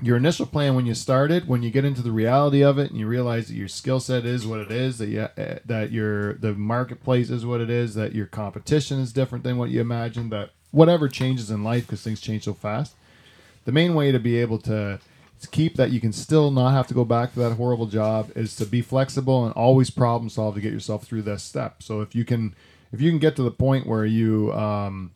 your initial plan when you started, when you get into the reality of it and you realize that your skill set is what it is, that you, uh, that your the marketplace is what it is, that your competition is different than what you imagined, that whatever changes in life because things change so fast. The main way to be able to keep that you can still not have to go back to that horrible job is to be flexible and always problem solve to get yourself through this step. So if you can if you can get to the point where you um,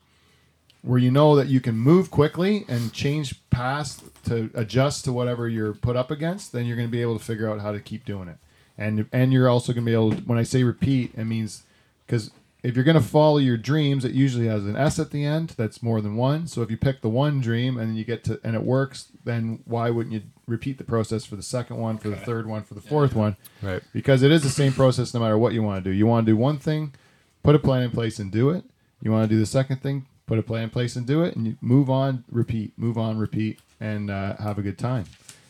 where you know that you can move quickly and change past to adjust to whatever you're put up against, then you're going to be able to figure out how to keep doing it. And and you're also going to be able to, when I say repeat, it means because if you're going to follow your dreams, it usually has an S at the end that's more than one. So if you pick the one dream and you get to and it works, then why wouldn't you repeat the process for the second one, for the third one, for the fourth one? Right. Because it is the same process no matter what you want to do. You want to do one thing, put a plan in place and do it. You want to do the second thing, put a plan in place and do it, and you move on, repeat, move on, repeat, and uh, have a good time.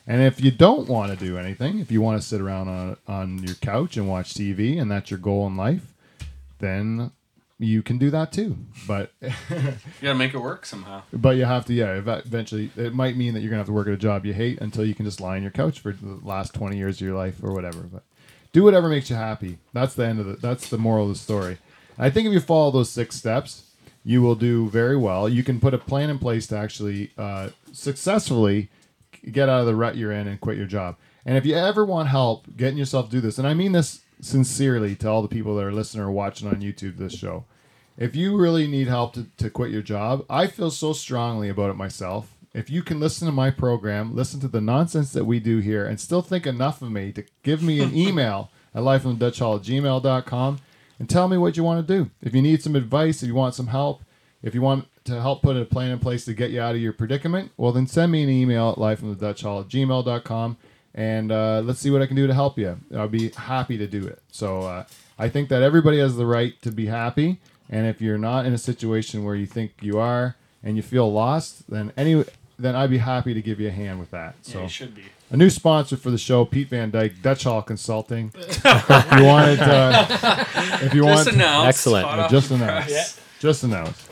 And if you don't want to do anything, if you want to sit around on on your couch and watch TV, and that's your goal in life, then you can do that too. But You gotta make it work somehow. but you have to yeah. Eventually, it might mean that you're gonna have to work at a job you hate until you can just lie on your couch for the last twenty years of your life or whatever. But do whatever makes you happy. That's the end of the. That's the moral of the story. I think if you follow those six steps, you will do very well. You can put a plan in place to actually uh, successfully get out of the rut you're in and quit your job. And if you ever want help getting yourself to do this, and I mean this sincerely to all the people that are listening or watching on YouTube this show, if you really need help to, to quit your job, I feel so strongly about it myself. If you can listen to my program, listen to the nonsense that we do here, and still think enough of me to give me an <laughs> email at lifeonthedutchhall at gmail.com and tell me what you want to do. If you need some advice, if you want some help, if you want to help put a plan in place to get you out of your predicament, well, then send me an email at lifeonthedutchhall at gmail.com and uh, let's see what I can do to help you. I'll be happy to do it. So uh, I think that everybody has the right to be happy. And if you're not in a situation where you think you are and you feel lost, then any then I'd be happy to give you a hand with that. Yeah, So you should be. a new sponsor for the show, Pete Van Dyke, Dutch Hall Consulting. <laughs> if you wanted, uh, if you Just want, announced. Excellent. hot Yeah, just the announced. press. just announced.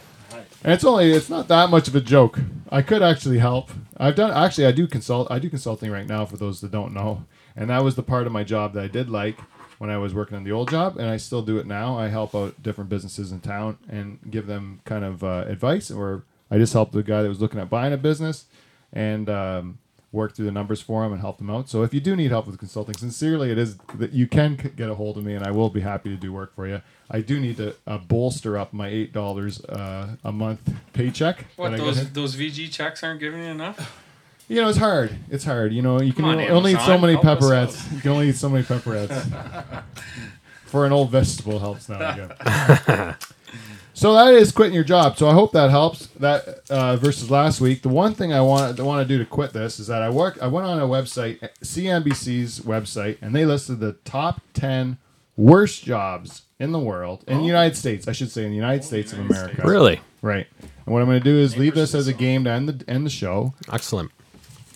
And it's only it's not that much of a joke. I could actually help. I've done actually I do consult I do consulting right now for those that don't know. And that was the part of my job that I did like when I was working on the old job and I still do it now. I help out different businesses in town and give them kind of uh, advice or I just helped the guy that was looking at buying a business and um, work through the numbers for them and help them out. So if you do need help with consulting, sincerely, it is that you can get a hold of me, and I will be happy to do work for you. I do need to uh, bolster up my eight dollars uh, a month paycheck. What that I get those those VG checks aren't giving you enough? You know, it's hard. It's hard. You know, you can on, only eat so many help pepperettes. You can only eat so many pepperettes. <laughs> For an old vegetable helps now and again. <laughs> so that is quitting your job. So I hope that helps. That uh, versus last week. The one thing I want I want to do to quit this is that I work. I went on a website, CNBC's website, and they listed the top ten worst jobs in the world in the United States. I should say in the United States of United America. States. Really? Right. And what I'm going to do is leave this as a game to end the end the show. Excellent.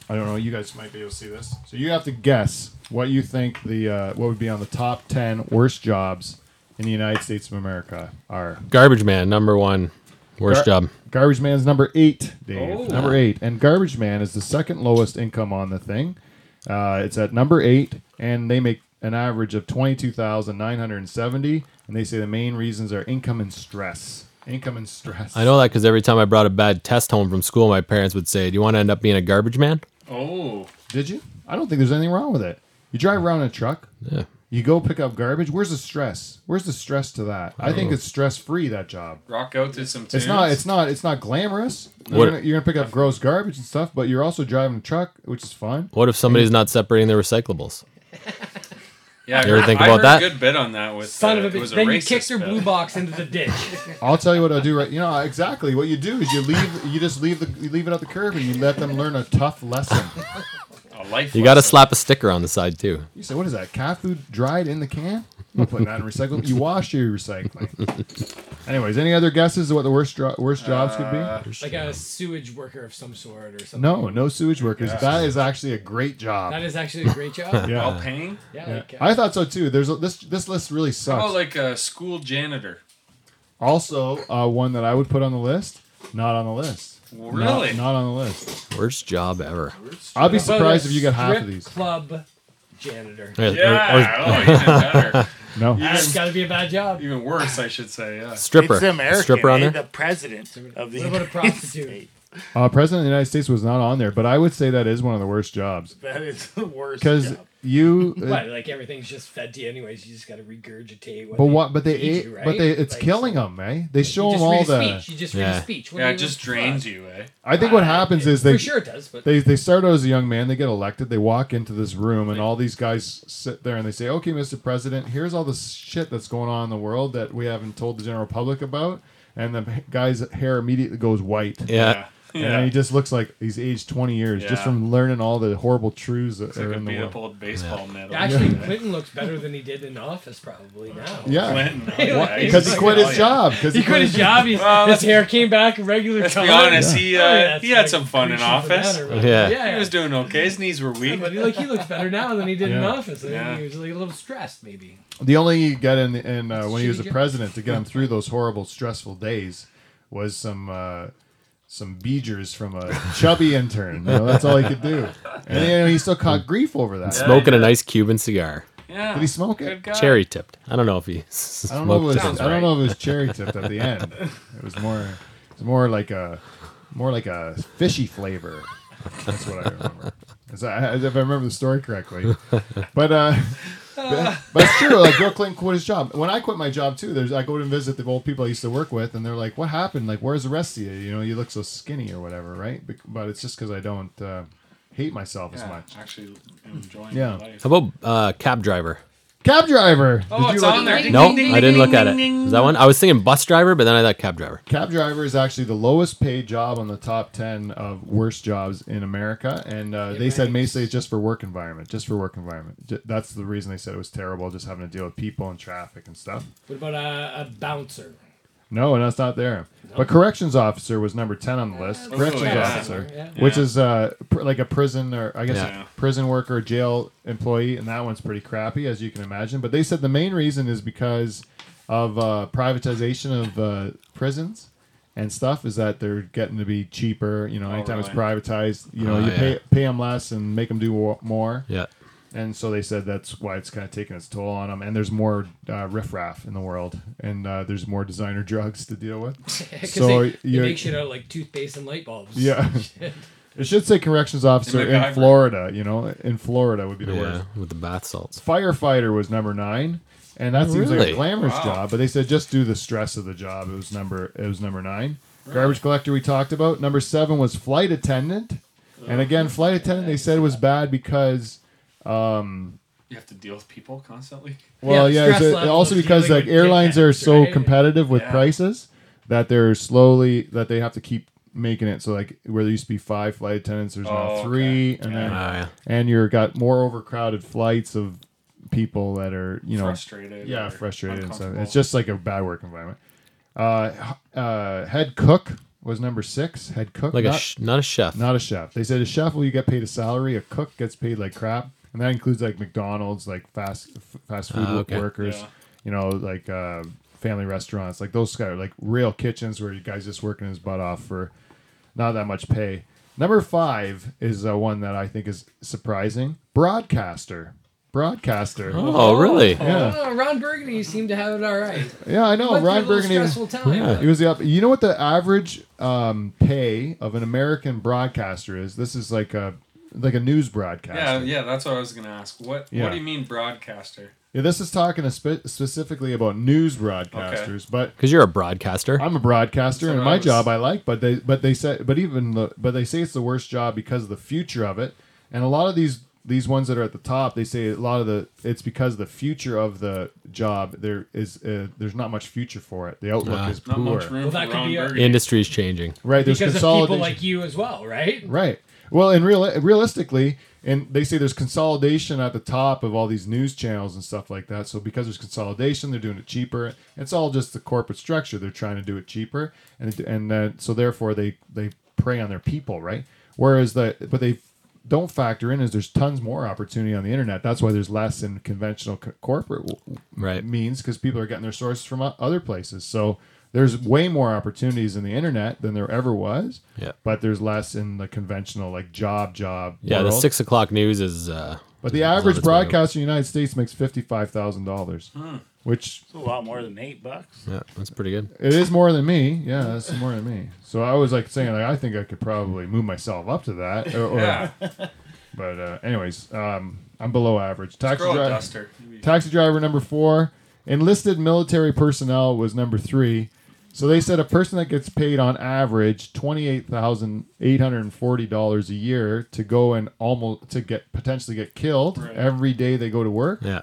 I don't know. You guys might be able to see this. So you have to guess what you think the uh, what would be on the top ten worst jobs in the United States of America are. Garbage man, number one. Worst Gar- job. Garbage Man's number eight, Dave. Oh. Number eight, and Garbage Man is the second lowest income on the thing. Uh, it's at number eight, and they make an average of twenty two thousand nine hundred and seventy. And they say the main reasons are income and stress. Income and stress. I know that because every time I brought a bad test home from school, my parents would say, "Do you want to end up being a garbage man?" Oh, Did you? I don't think there's anything wrong with it. You drive around in a truck. Yeah. You go pick up garbage. Where's the stress? Where's the stress to that? I think it's stress free that job. rock out to some tunes. It's not. It's not. It's not glamorous. What- You're gonna, you're gonna pick up gross garbage and stuff, but you're also driving a truck, which is fun. What if somebody's not separating their recyclables? Yeah, You ever heard- think I about heard that? a good bit on that with Son uh, of a it bitch. Then you racist kick their bit. blue box into the ditch. <laughs> I'll tell you what I'll do. Right, you know exactly what you do is you leave. You just leave the you leave it at the curb and you let them learn a tough lesson. <laughs> A life You got to slap a sticker on the side too. You say, what is that? Cat food dried in the can? I'm putting that in recycling. You wash your recycling. Anyways, any other guesses of what the worst jo- worst jobs could Uh, be? Like a sewage worker of some sort or something. No, no sewage workers. Yeah. That is actually a great job. That is actually a great job. <laughs> yeah. Well paying? Yeah. Yeah. Like, uh, I thought so too. There's a, this this list really How sucks. about like a school janitor? also, uh, one that I would put on the list, not on the list. Not- Really? Not, on the list. Worst job ever. I'll be surprised if you get half of these. Club janitor. Yeah, or- Yeah. or <laughs> oh, even better. No. That's got to be a bad job. even worse, I should say. Yeah. stripper. It's American. stripper on eh? there. The president of the What about a United prostitute? States. Uh, President of the United States was not on there, but I would say that is one of the worst jobs That is the worst. because job. You. <laughs> uh, What? Like everything's just fed to you anyways. You just got to regurgitate. What but they what? But they feed ate. you, But they. It's Like, killing so- them, eh? They show them all read the. speech. You just read Yeah. a speech. What Yeah, it just drains you, eh? I think what happens is they For sure it does, but they they start out as a young man, they get elected, they walk into this room, and all these guys sit there and they say, "Okay, Mr. President, here's all the shit that's going on in the world that we haven't told the general public about." And the guy's hair immediately goes white. Yeah. And he just looks like he's aged 20 years just Yeah. from learning all the horrible truths that It's are like a in the beat world. up old baseball medal. actually, Clinton looks better than he did in office probably now. Yeah. Clinton. <laughs> oh, yeah, he's Because he like- quit oh, his yeah. job. Because He quit his job. <laughs> He's, Well, his hair came back a regular Let's color. be honest. He uh, Oh, yeah, it's he had like some fun in Grecian office. banana, right? Yeah. yeah. He was doing okay. His knees were Yeah, weak. but he, like he looks better now than he did in Yeah. office. I think Yeah. He was like a little stressed, maybe. The only get in, in uh, when he was Shitty a job. president to get him <laughs> through those horrible, stressful days was some uh, some beegers from a chubby intern. You know, that's all he could do, and you know, he still caught grief over that. Smoking a nice Cuban cigar. Yeah. Did he smoke it? Good. Cherry tipped. I don't know if he I don't know. If it was, smoked. I don't know if it was cherry tipped at the end. It was more. It was more like a more like a fishy flavor. That's what I remember. As, I, as if I remember the story correctly. But uh, but, but it's true. Like Bill Clinton quit his job. When I quit my job too, there's I go and visit the old people I used to work with, and they're like, "What happened? Like, where's the rest of you? You know, you look so skinny or whatever, right?" Bec- But it's just because I don't uh, hate myself as much. actually enjoying Yeah. my life. How about uh, cab driver? Cab driver. Oh, it's look- on there. Ding, No, ding, ding, I didn't ding, look at ding, it. ding, Is that one? I was thinking bus driver, but then I thought cab driver. Cab driver is actually the lowest paid job on the top 10 of worst jobs in America. And uh, It they said ranks. basically it's just for work environment. Just for work environment. J- That's the reason they said it was terrible, just having to deal with people and traffic and stuff. What about a, a bouncer? No, and that's not there. But corrections officer was number 10 on the list. Oh, corrections yeah. officer. Yeah. Which is uh, pr- like a prison or I guess Yeah. a prison worker, jail employee, and that one's pretty crappy as you can imagine. But they said the main reason is because of uh, privatization of uh, prisons and stuff is that they're getting to be cheaper. You know, Oh, anytime it's privatized, you know, Oh, you yeah. pay pay them less and make them do more. Yeah. And so they said that's why it's kind of taking its toll on them. And there's more uh, riffraff in the world, and uh, there's more designer <laughs> drugs to deal with. <laughs> So they, they you- make shit out of like toothpaste and light bulbs. Yeah. <laughs> It should say corrections officer In in Florida. You know, in Florida would be the Yeah. worst. With the bath salts. Firefighter was number nine, and that seems like a glamorous Wow. job. But they said just do the stress of the job. It was number. It was number nine. Garbage collector we talked about. Number seven was flight attendant, and again, flight attendant they said was bad because. Um, You have to deal with people constantly. well, Yeah, yeah, stress it's, also because like airlines are so right? competitive with Yeah. prices that they're slowly that they have to keep making it so like where there used to be five flight attendants, there's Oh, now okay. three, and Oh, then yeah. and you're got more overcrowded flights of people that are you know frustrated. yeah frustrated and stuff. It's just like a bad work environment. Uh, uh, head cook was number six. Head cook, Like not, a sh- not a chef. not a chef. They said a chef will you get paid a salary. A cook gets paid like crap, and that includes like McDonald's, like fast f- fast food Ah, okay. workers. Yeah. You know, like uh, family restaurants, like those guys, like real kitchens where you guys just working his butt off for not that much pay. Number five is uh, one that I think is surprising. Broadcaster, broadcaster. oh, really? Yeah, Oh, Ron Burgundy seemed to have it all right. yeah, I know. Went through a Ryan little Burgundy. stressful time. Yeah. He was the up. You know what the average um, pay of an American broadcaster is? This is like a like a news broadcaster. Yeah, yeah, that's what I was gonna ask. What Yeah. What do you mean broadcaster? Yeah, this is talking spe- specifically about news broadcasters, but Because you're a broadcaster. I'm a broadcaster, So and my was- job I like. But they, but they say, but even the, but they say it's the worst job because of the future of it. And a lot of these these ones that are at the top, they say a lot of the it's because the future of the job there is uh, there's not much future for it. The outlook Ah. is Not poor. much room Well, for that could be a- Burgundy. Industry's changing. Right, there's Because of people like you as well, right? Right. Well, and real realistically, and they say there's consolidation at the top of all these news channels and stuff like that. So because there's consolidation, they're doing it cheaper. It's all just the corporate structure. They're trying to do it cheaper, and and uh, so therefore they they prey on their people, right? Whereas the but they don't factor in is there's tons more opportunity on the internet. That's why there's less in conventional co- corporate w- Right. means because people are getting their sources from o- other places. So there's way more opportunities in the internet than there ever was. Yeah. But there's less in the conventional like job job. Yeah, the six o'clock news is. Uh, But the is average its way out. broadcaster in the United States makes fifty five thousand dollars, which It's a lot more than eight bucks. Yeah, that's pretty good. it is more than me. Yeah, that's more than me. So I was like saying like I think I could probably move myself up to that. Or, or- Yeah. <laughs> But uh, anyways, um, I'm below average. Taxi driver. duster. Taxi driver number four. Enlisted military personnel was number three. So they said a person that gets paid on average twenty eight thousand eight hundred and forty dollars a year to go and almost to get potentially get killed Right. every day they go to work Yeah.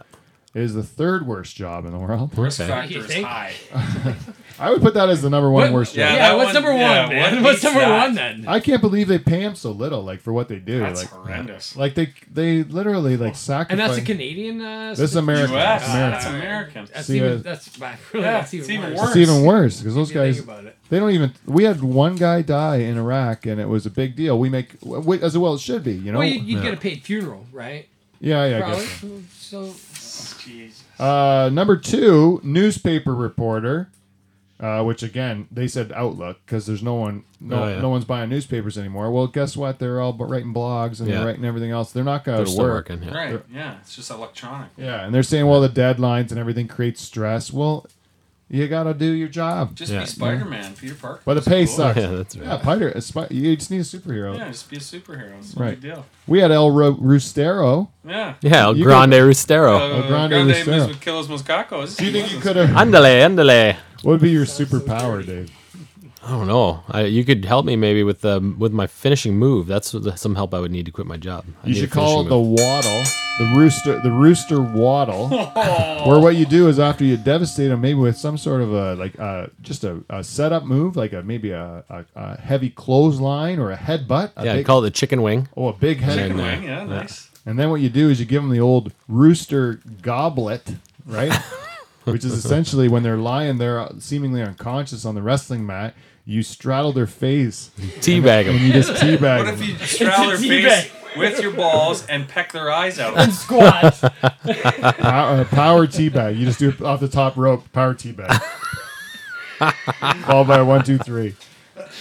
is the third worst job in the world. Risk Okay. factor is high. <laughs> I would put that as the number one What- worst job. Yeah, Yeah, that what's one- number yeah, one, man? what What's beats number that? one then? I can't believe they pay them so little, like for what they do. That's like, horrendous. like they they literally like sacrifice. and that's a Canadian. Uh, This is American. U.S. American. That's American. That's See, even uh, that's. <laughs> Really, Yeah, that's even, it's even worse. worse. It's even worse because those If you think guys about it. they don't even. We had one guy die in Iraq, and it was a big deal. We make we, as well it should be. You know. Well, you, you'd Yeah. get a paid funeral, right? yeah, yeah. I Probably. guess. so. So Jeez. Uh, number two, newspaper reporter. Uh, which again, they said Outlook because there's no one, no, Oh, yeah. no one's buying newspapers anymore. Well, guess what? They're all bu- writing blogs and Yeah. they're writing everything else. They're not going to work. working. Yeah. Right. Yeah. It's just electronic. Yeah, and they're saying, well, the deadlines and everything creates stress. Well, you got to do your job. Just Yeah. be Spider Man, Peter Parker. But the pay cool. sucks. Yeah, that's right. Yeah, Spider. a spi- You just need a superhero. Yeah, just be a superhero. It's no Right. big deal. We had El Ro- Rustero. Yeah. Yeah, El You Grande go- Rustero. Uh, Grande Grande Rustero. Mis- Kilos Moscacos. Do you think you could have? Andale, andale. What would be your superpower. Dave? I don't know. I, you could help me maybe with um, with my finishing move. That's the- some help I would need to quit my job. I You need a should call it finishing the move. waddle, the rooster, the rooster waddle. <laughs> Where what you do is after you devastate them, maybe with some sort of a like uh, just a, a setup move, like a maybe a, a, a heavy clothesline or a headbutt. A Yeah, big, call it the chicken wing. oh, a big head. Chicken uh, wing, yeah, yeah. nice. And then what you do is you give them the old rooster goblet, right? <laughs> Which is essentially when they're lying there seemingly unconscious on the wrestling mat, you straddle their face <laughs> Teabag and you just teabag What if you straddle their It's a face with your balls and peck their eyes out? and squat. <laughs> Pow- uh, power teabag. You just do it off the top rope, power teabag. <laughs> All by one, two, three.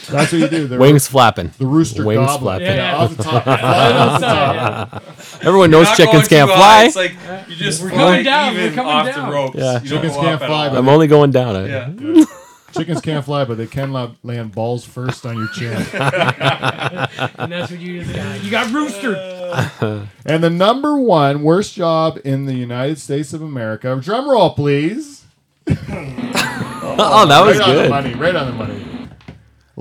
That's what you do. The, Wings flapping. the rooster Wings goblet. flapping. Yeah, yeah. off the top. Fly off the top. <laughs> Everyone knows chickens can't fly. It's like you just We're fly coming down, we're coming off down. the ropes. Yeah. You Chickens can't fly, but I'm only going down. it. Yeah. Chickens can't fly, but they can land balls first on your chin. <laughs> and that's what you got. You got rooster. <laughs> And the number one worst job in the United States of America. Drum roll, please. Oh, that was right on the money. Right on the money.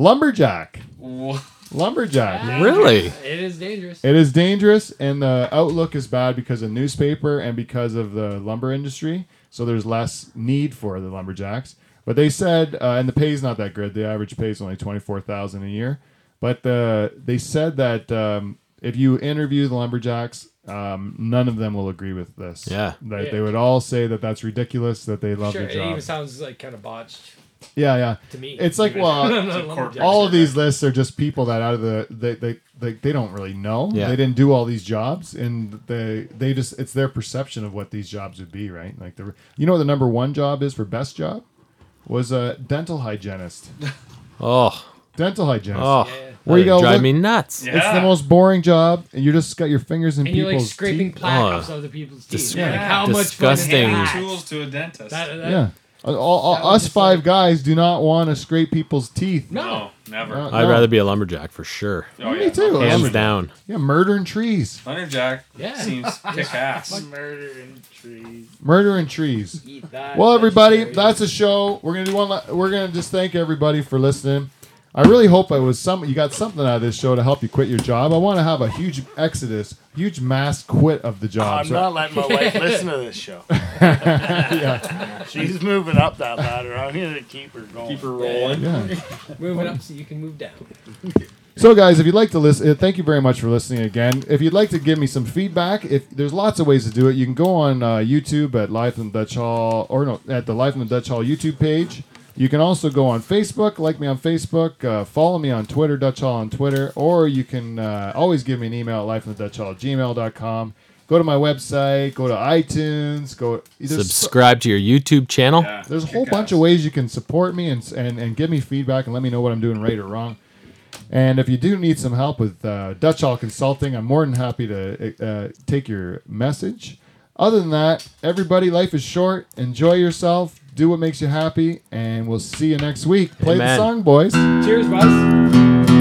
Lumberjack. Wha- Lumberjack. Really? It is dangerous. It is dangerous, and the outlook is bad because of newspaper and because of the lumber industry. So there's less need for the lumberjacks. But they said, uh, and the pay's not that good. The average pay is only twenty four thousand a year. But uh, they said that um, if you interview the lumberjacks, um, none of them will agree with this. Yeah. That Yeah. they would all say that that's ridiculous. That they love Sure, their it job. even sounds like kind of botched yeah, yeah. to me. It's like, well, <laughs> I'm not a it's a lumberjack. corporate- all of these lists are just people that out of the they they they, they don't really know. Yeah. They didn't do all these jobs, and they they just it's their perception of what these jobs would be, right? Like the you know what the number one job is for best job was a dental hygienist. <laughs> Oh, dental hygienist. oh. Yeah. Where you go, Drive look- me nuts. Yeah. It's the most boring job, and you just got your fingers in And you're people's like scraping teeth. plaque Oh. off other people's teeth. Dis- You're like, yeah. how much fun is Disgusting. that? Tools to a dentist. That- that- Yeah. Uh, all, all, That us five like- guys do not want to scrape people's teeth. No. no, never. Uh, no. I'd rather be a lumberjack for sure. Oh, Me yeah. too. no. Hands Lumberjack. down. Yeah, murdering trees, Thunderjack Yeah. seems <laughs> kick ass. Murder in trees. murdering trees. Eat that. Well, everybody, vegetarian. that's a show. We're gonna do one. la- We're gonna just thank everybody for listening. I really hope it was some. You got something out of this show to help you quit your job. I want to have a huge exodus, huge mass quit of the job. I'm So- not letting my wife listen to this show. <laughs> yeah, She's moving up that ladder. I'm gonna keep her going. Keep her rolling. yeah. <laughs> moving up so you can move down. So, guys, if you'd like to listen, uh, thank you very much for listening again. If you'd like to give me some feedback, if there's lots of ways to do it, you can go on uh, YouTube at Life in the Dutch Hall, or no, at the Life in the Dutch Hall YouTube page. You can also go on Facebook, like me on Facebook, uh, follow me on Twitter, Dutch Hall on Twitter, or you can uh, always give me an email at lifeinthedutchhall at gmail.com. Go to my website, go to iTunes, go. there's so- Subscribe to your YouTube channel. Yeah, there's a whole bunch of ways you can support me and, and, and give me feedback and let me know what I'm doing right or wrong. And if you do need some help with uh, Dutch Hall Consulting, I'm more than happy to uh, take your message. Other than that, everybody, life is short. Enjoy yourself. Do what makes you happy. And we'll see you next week. Play the song, boys. Cheers, buzz.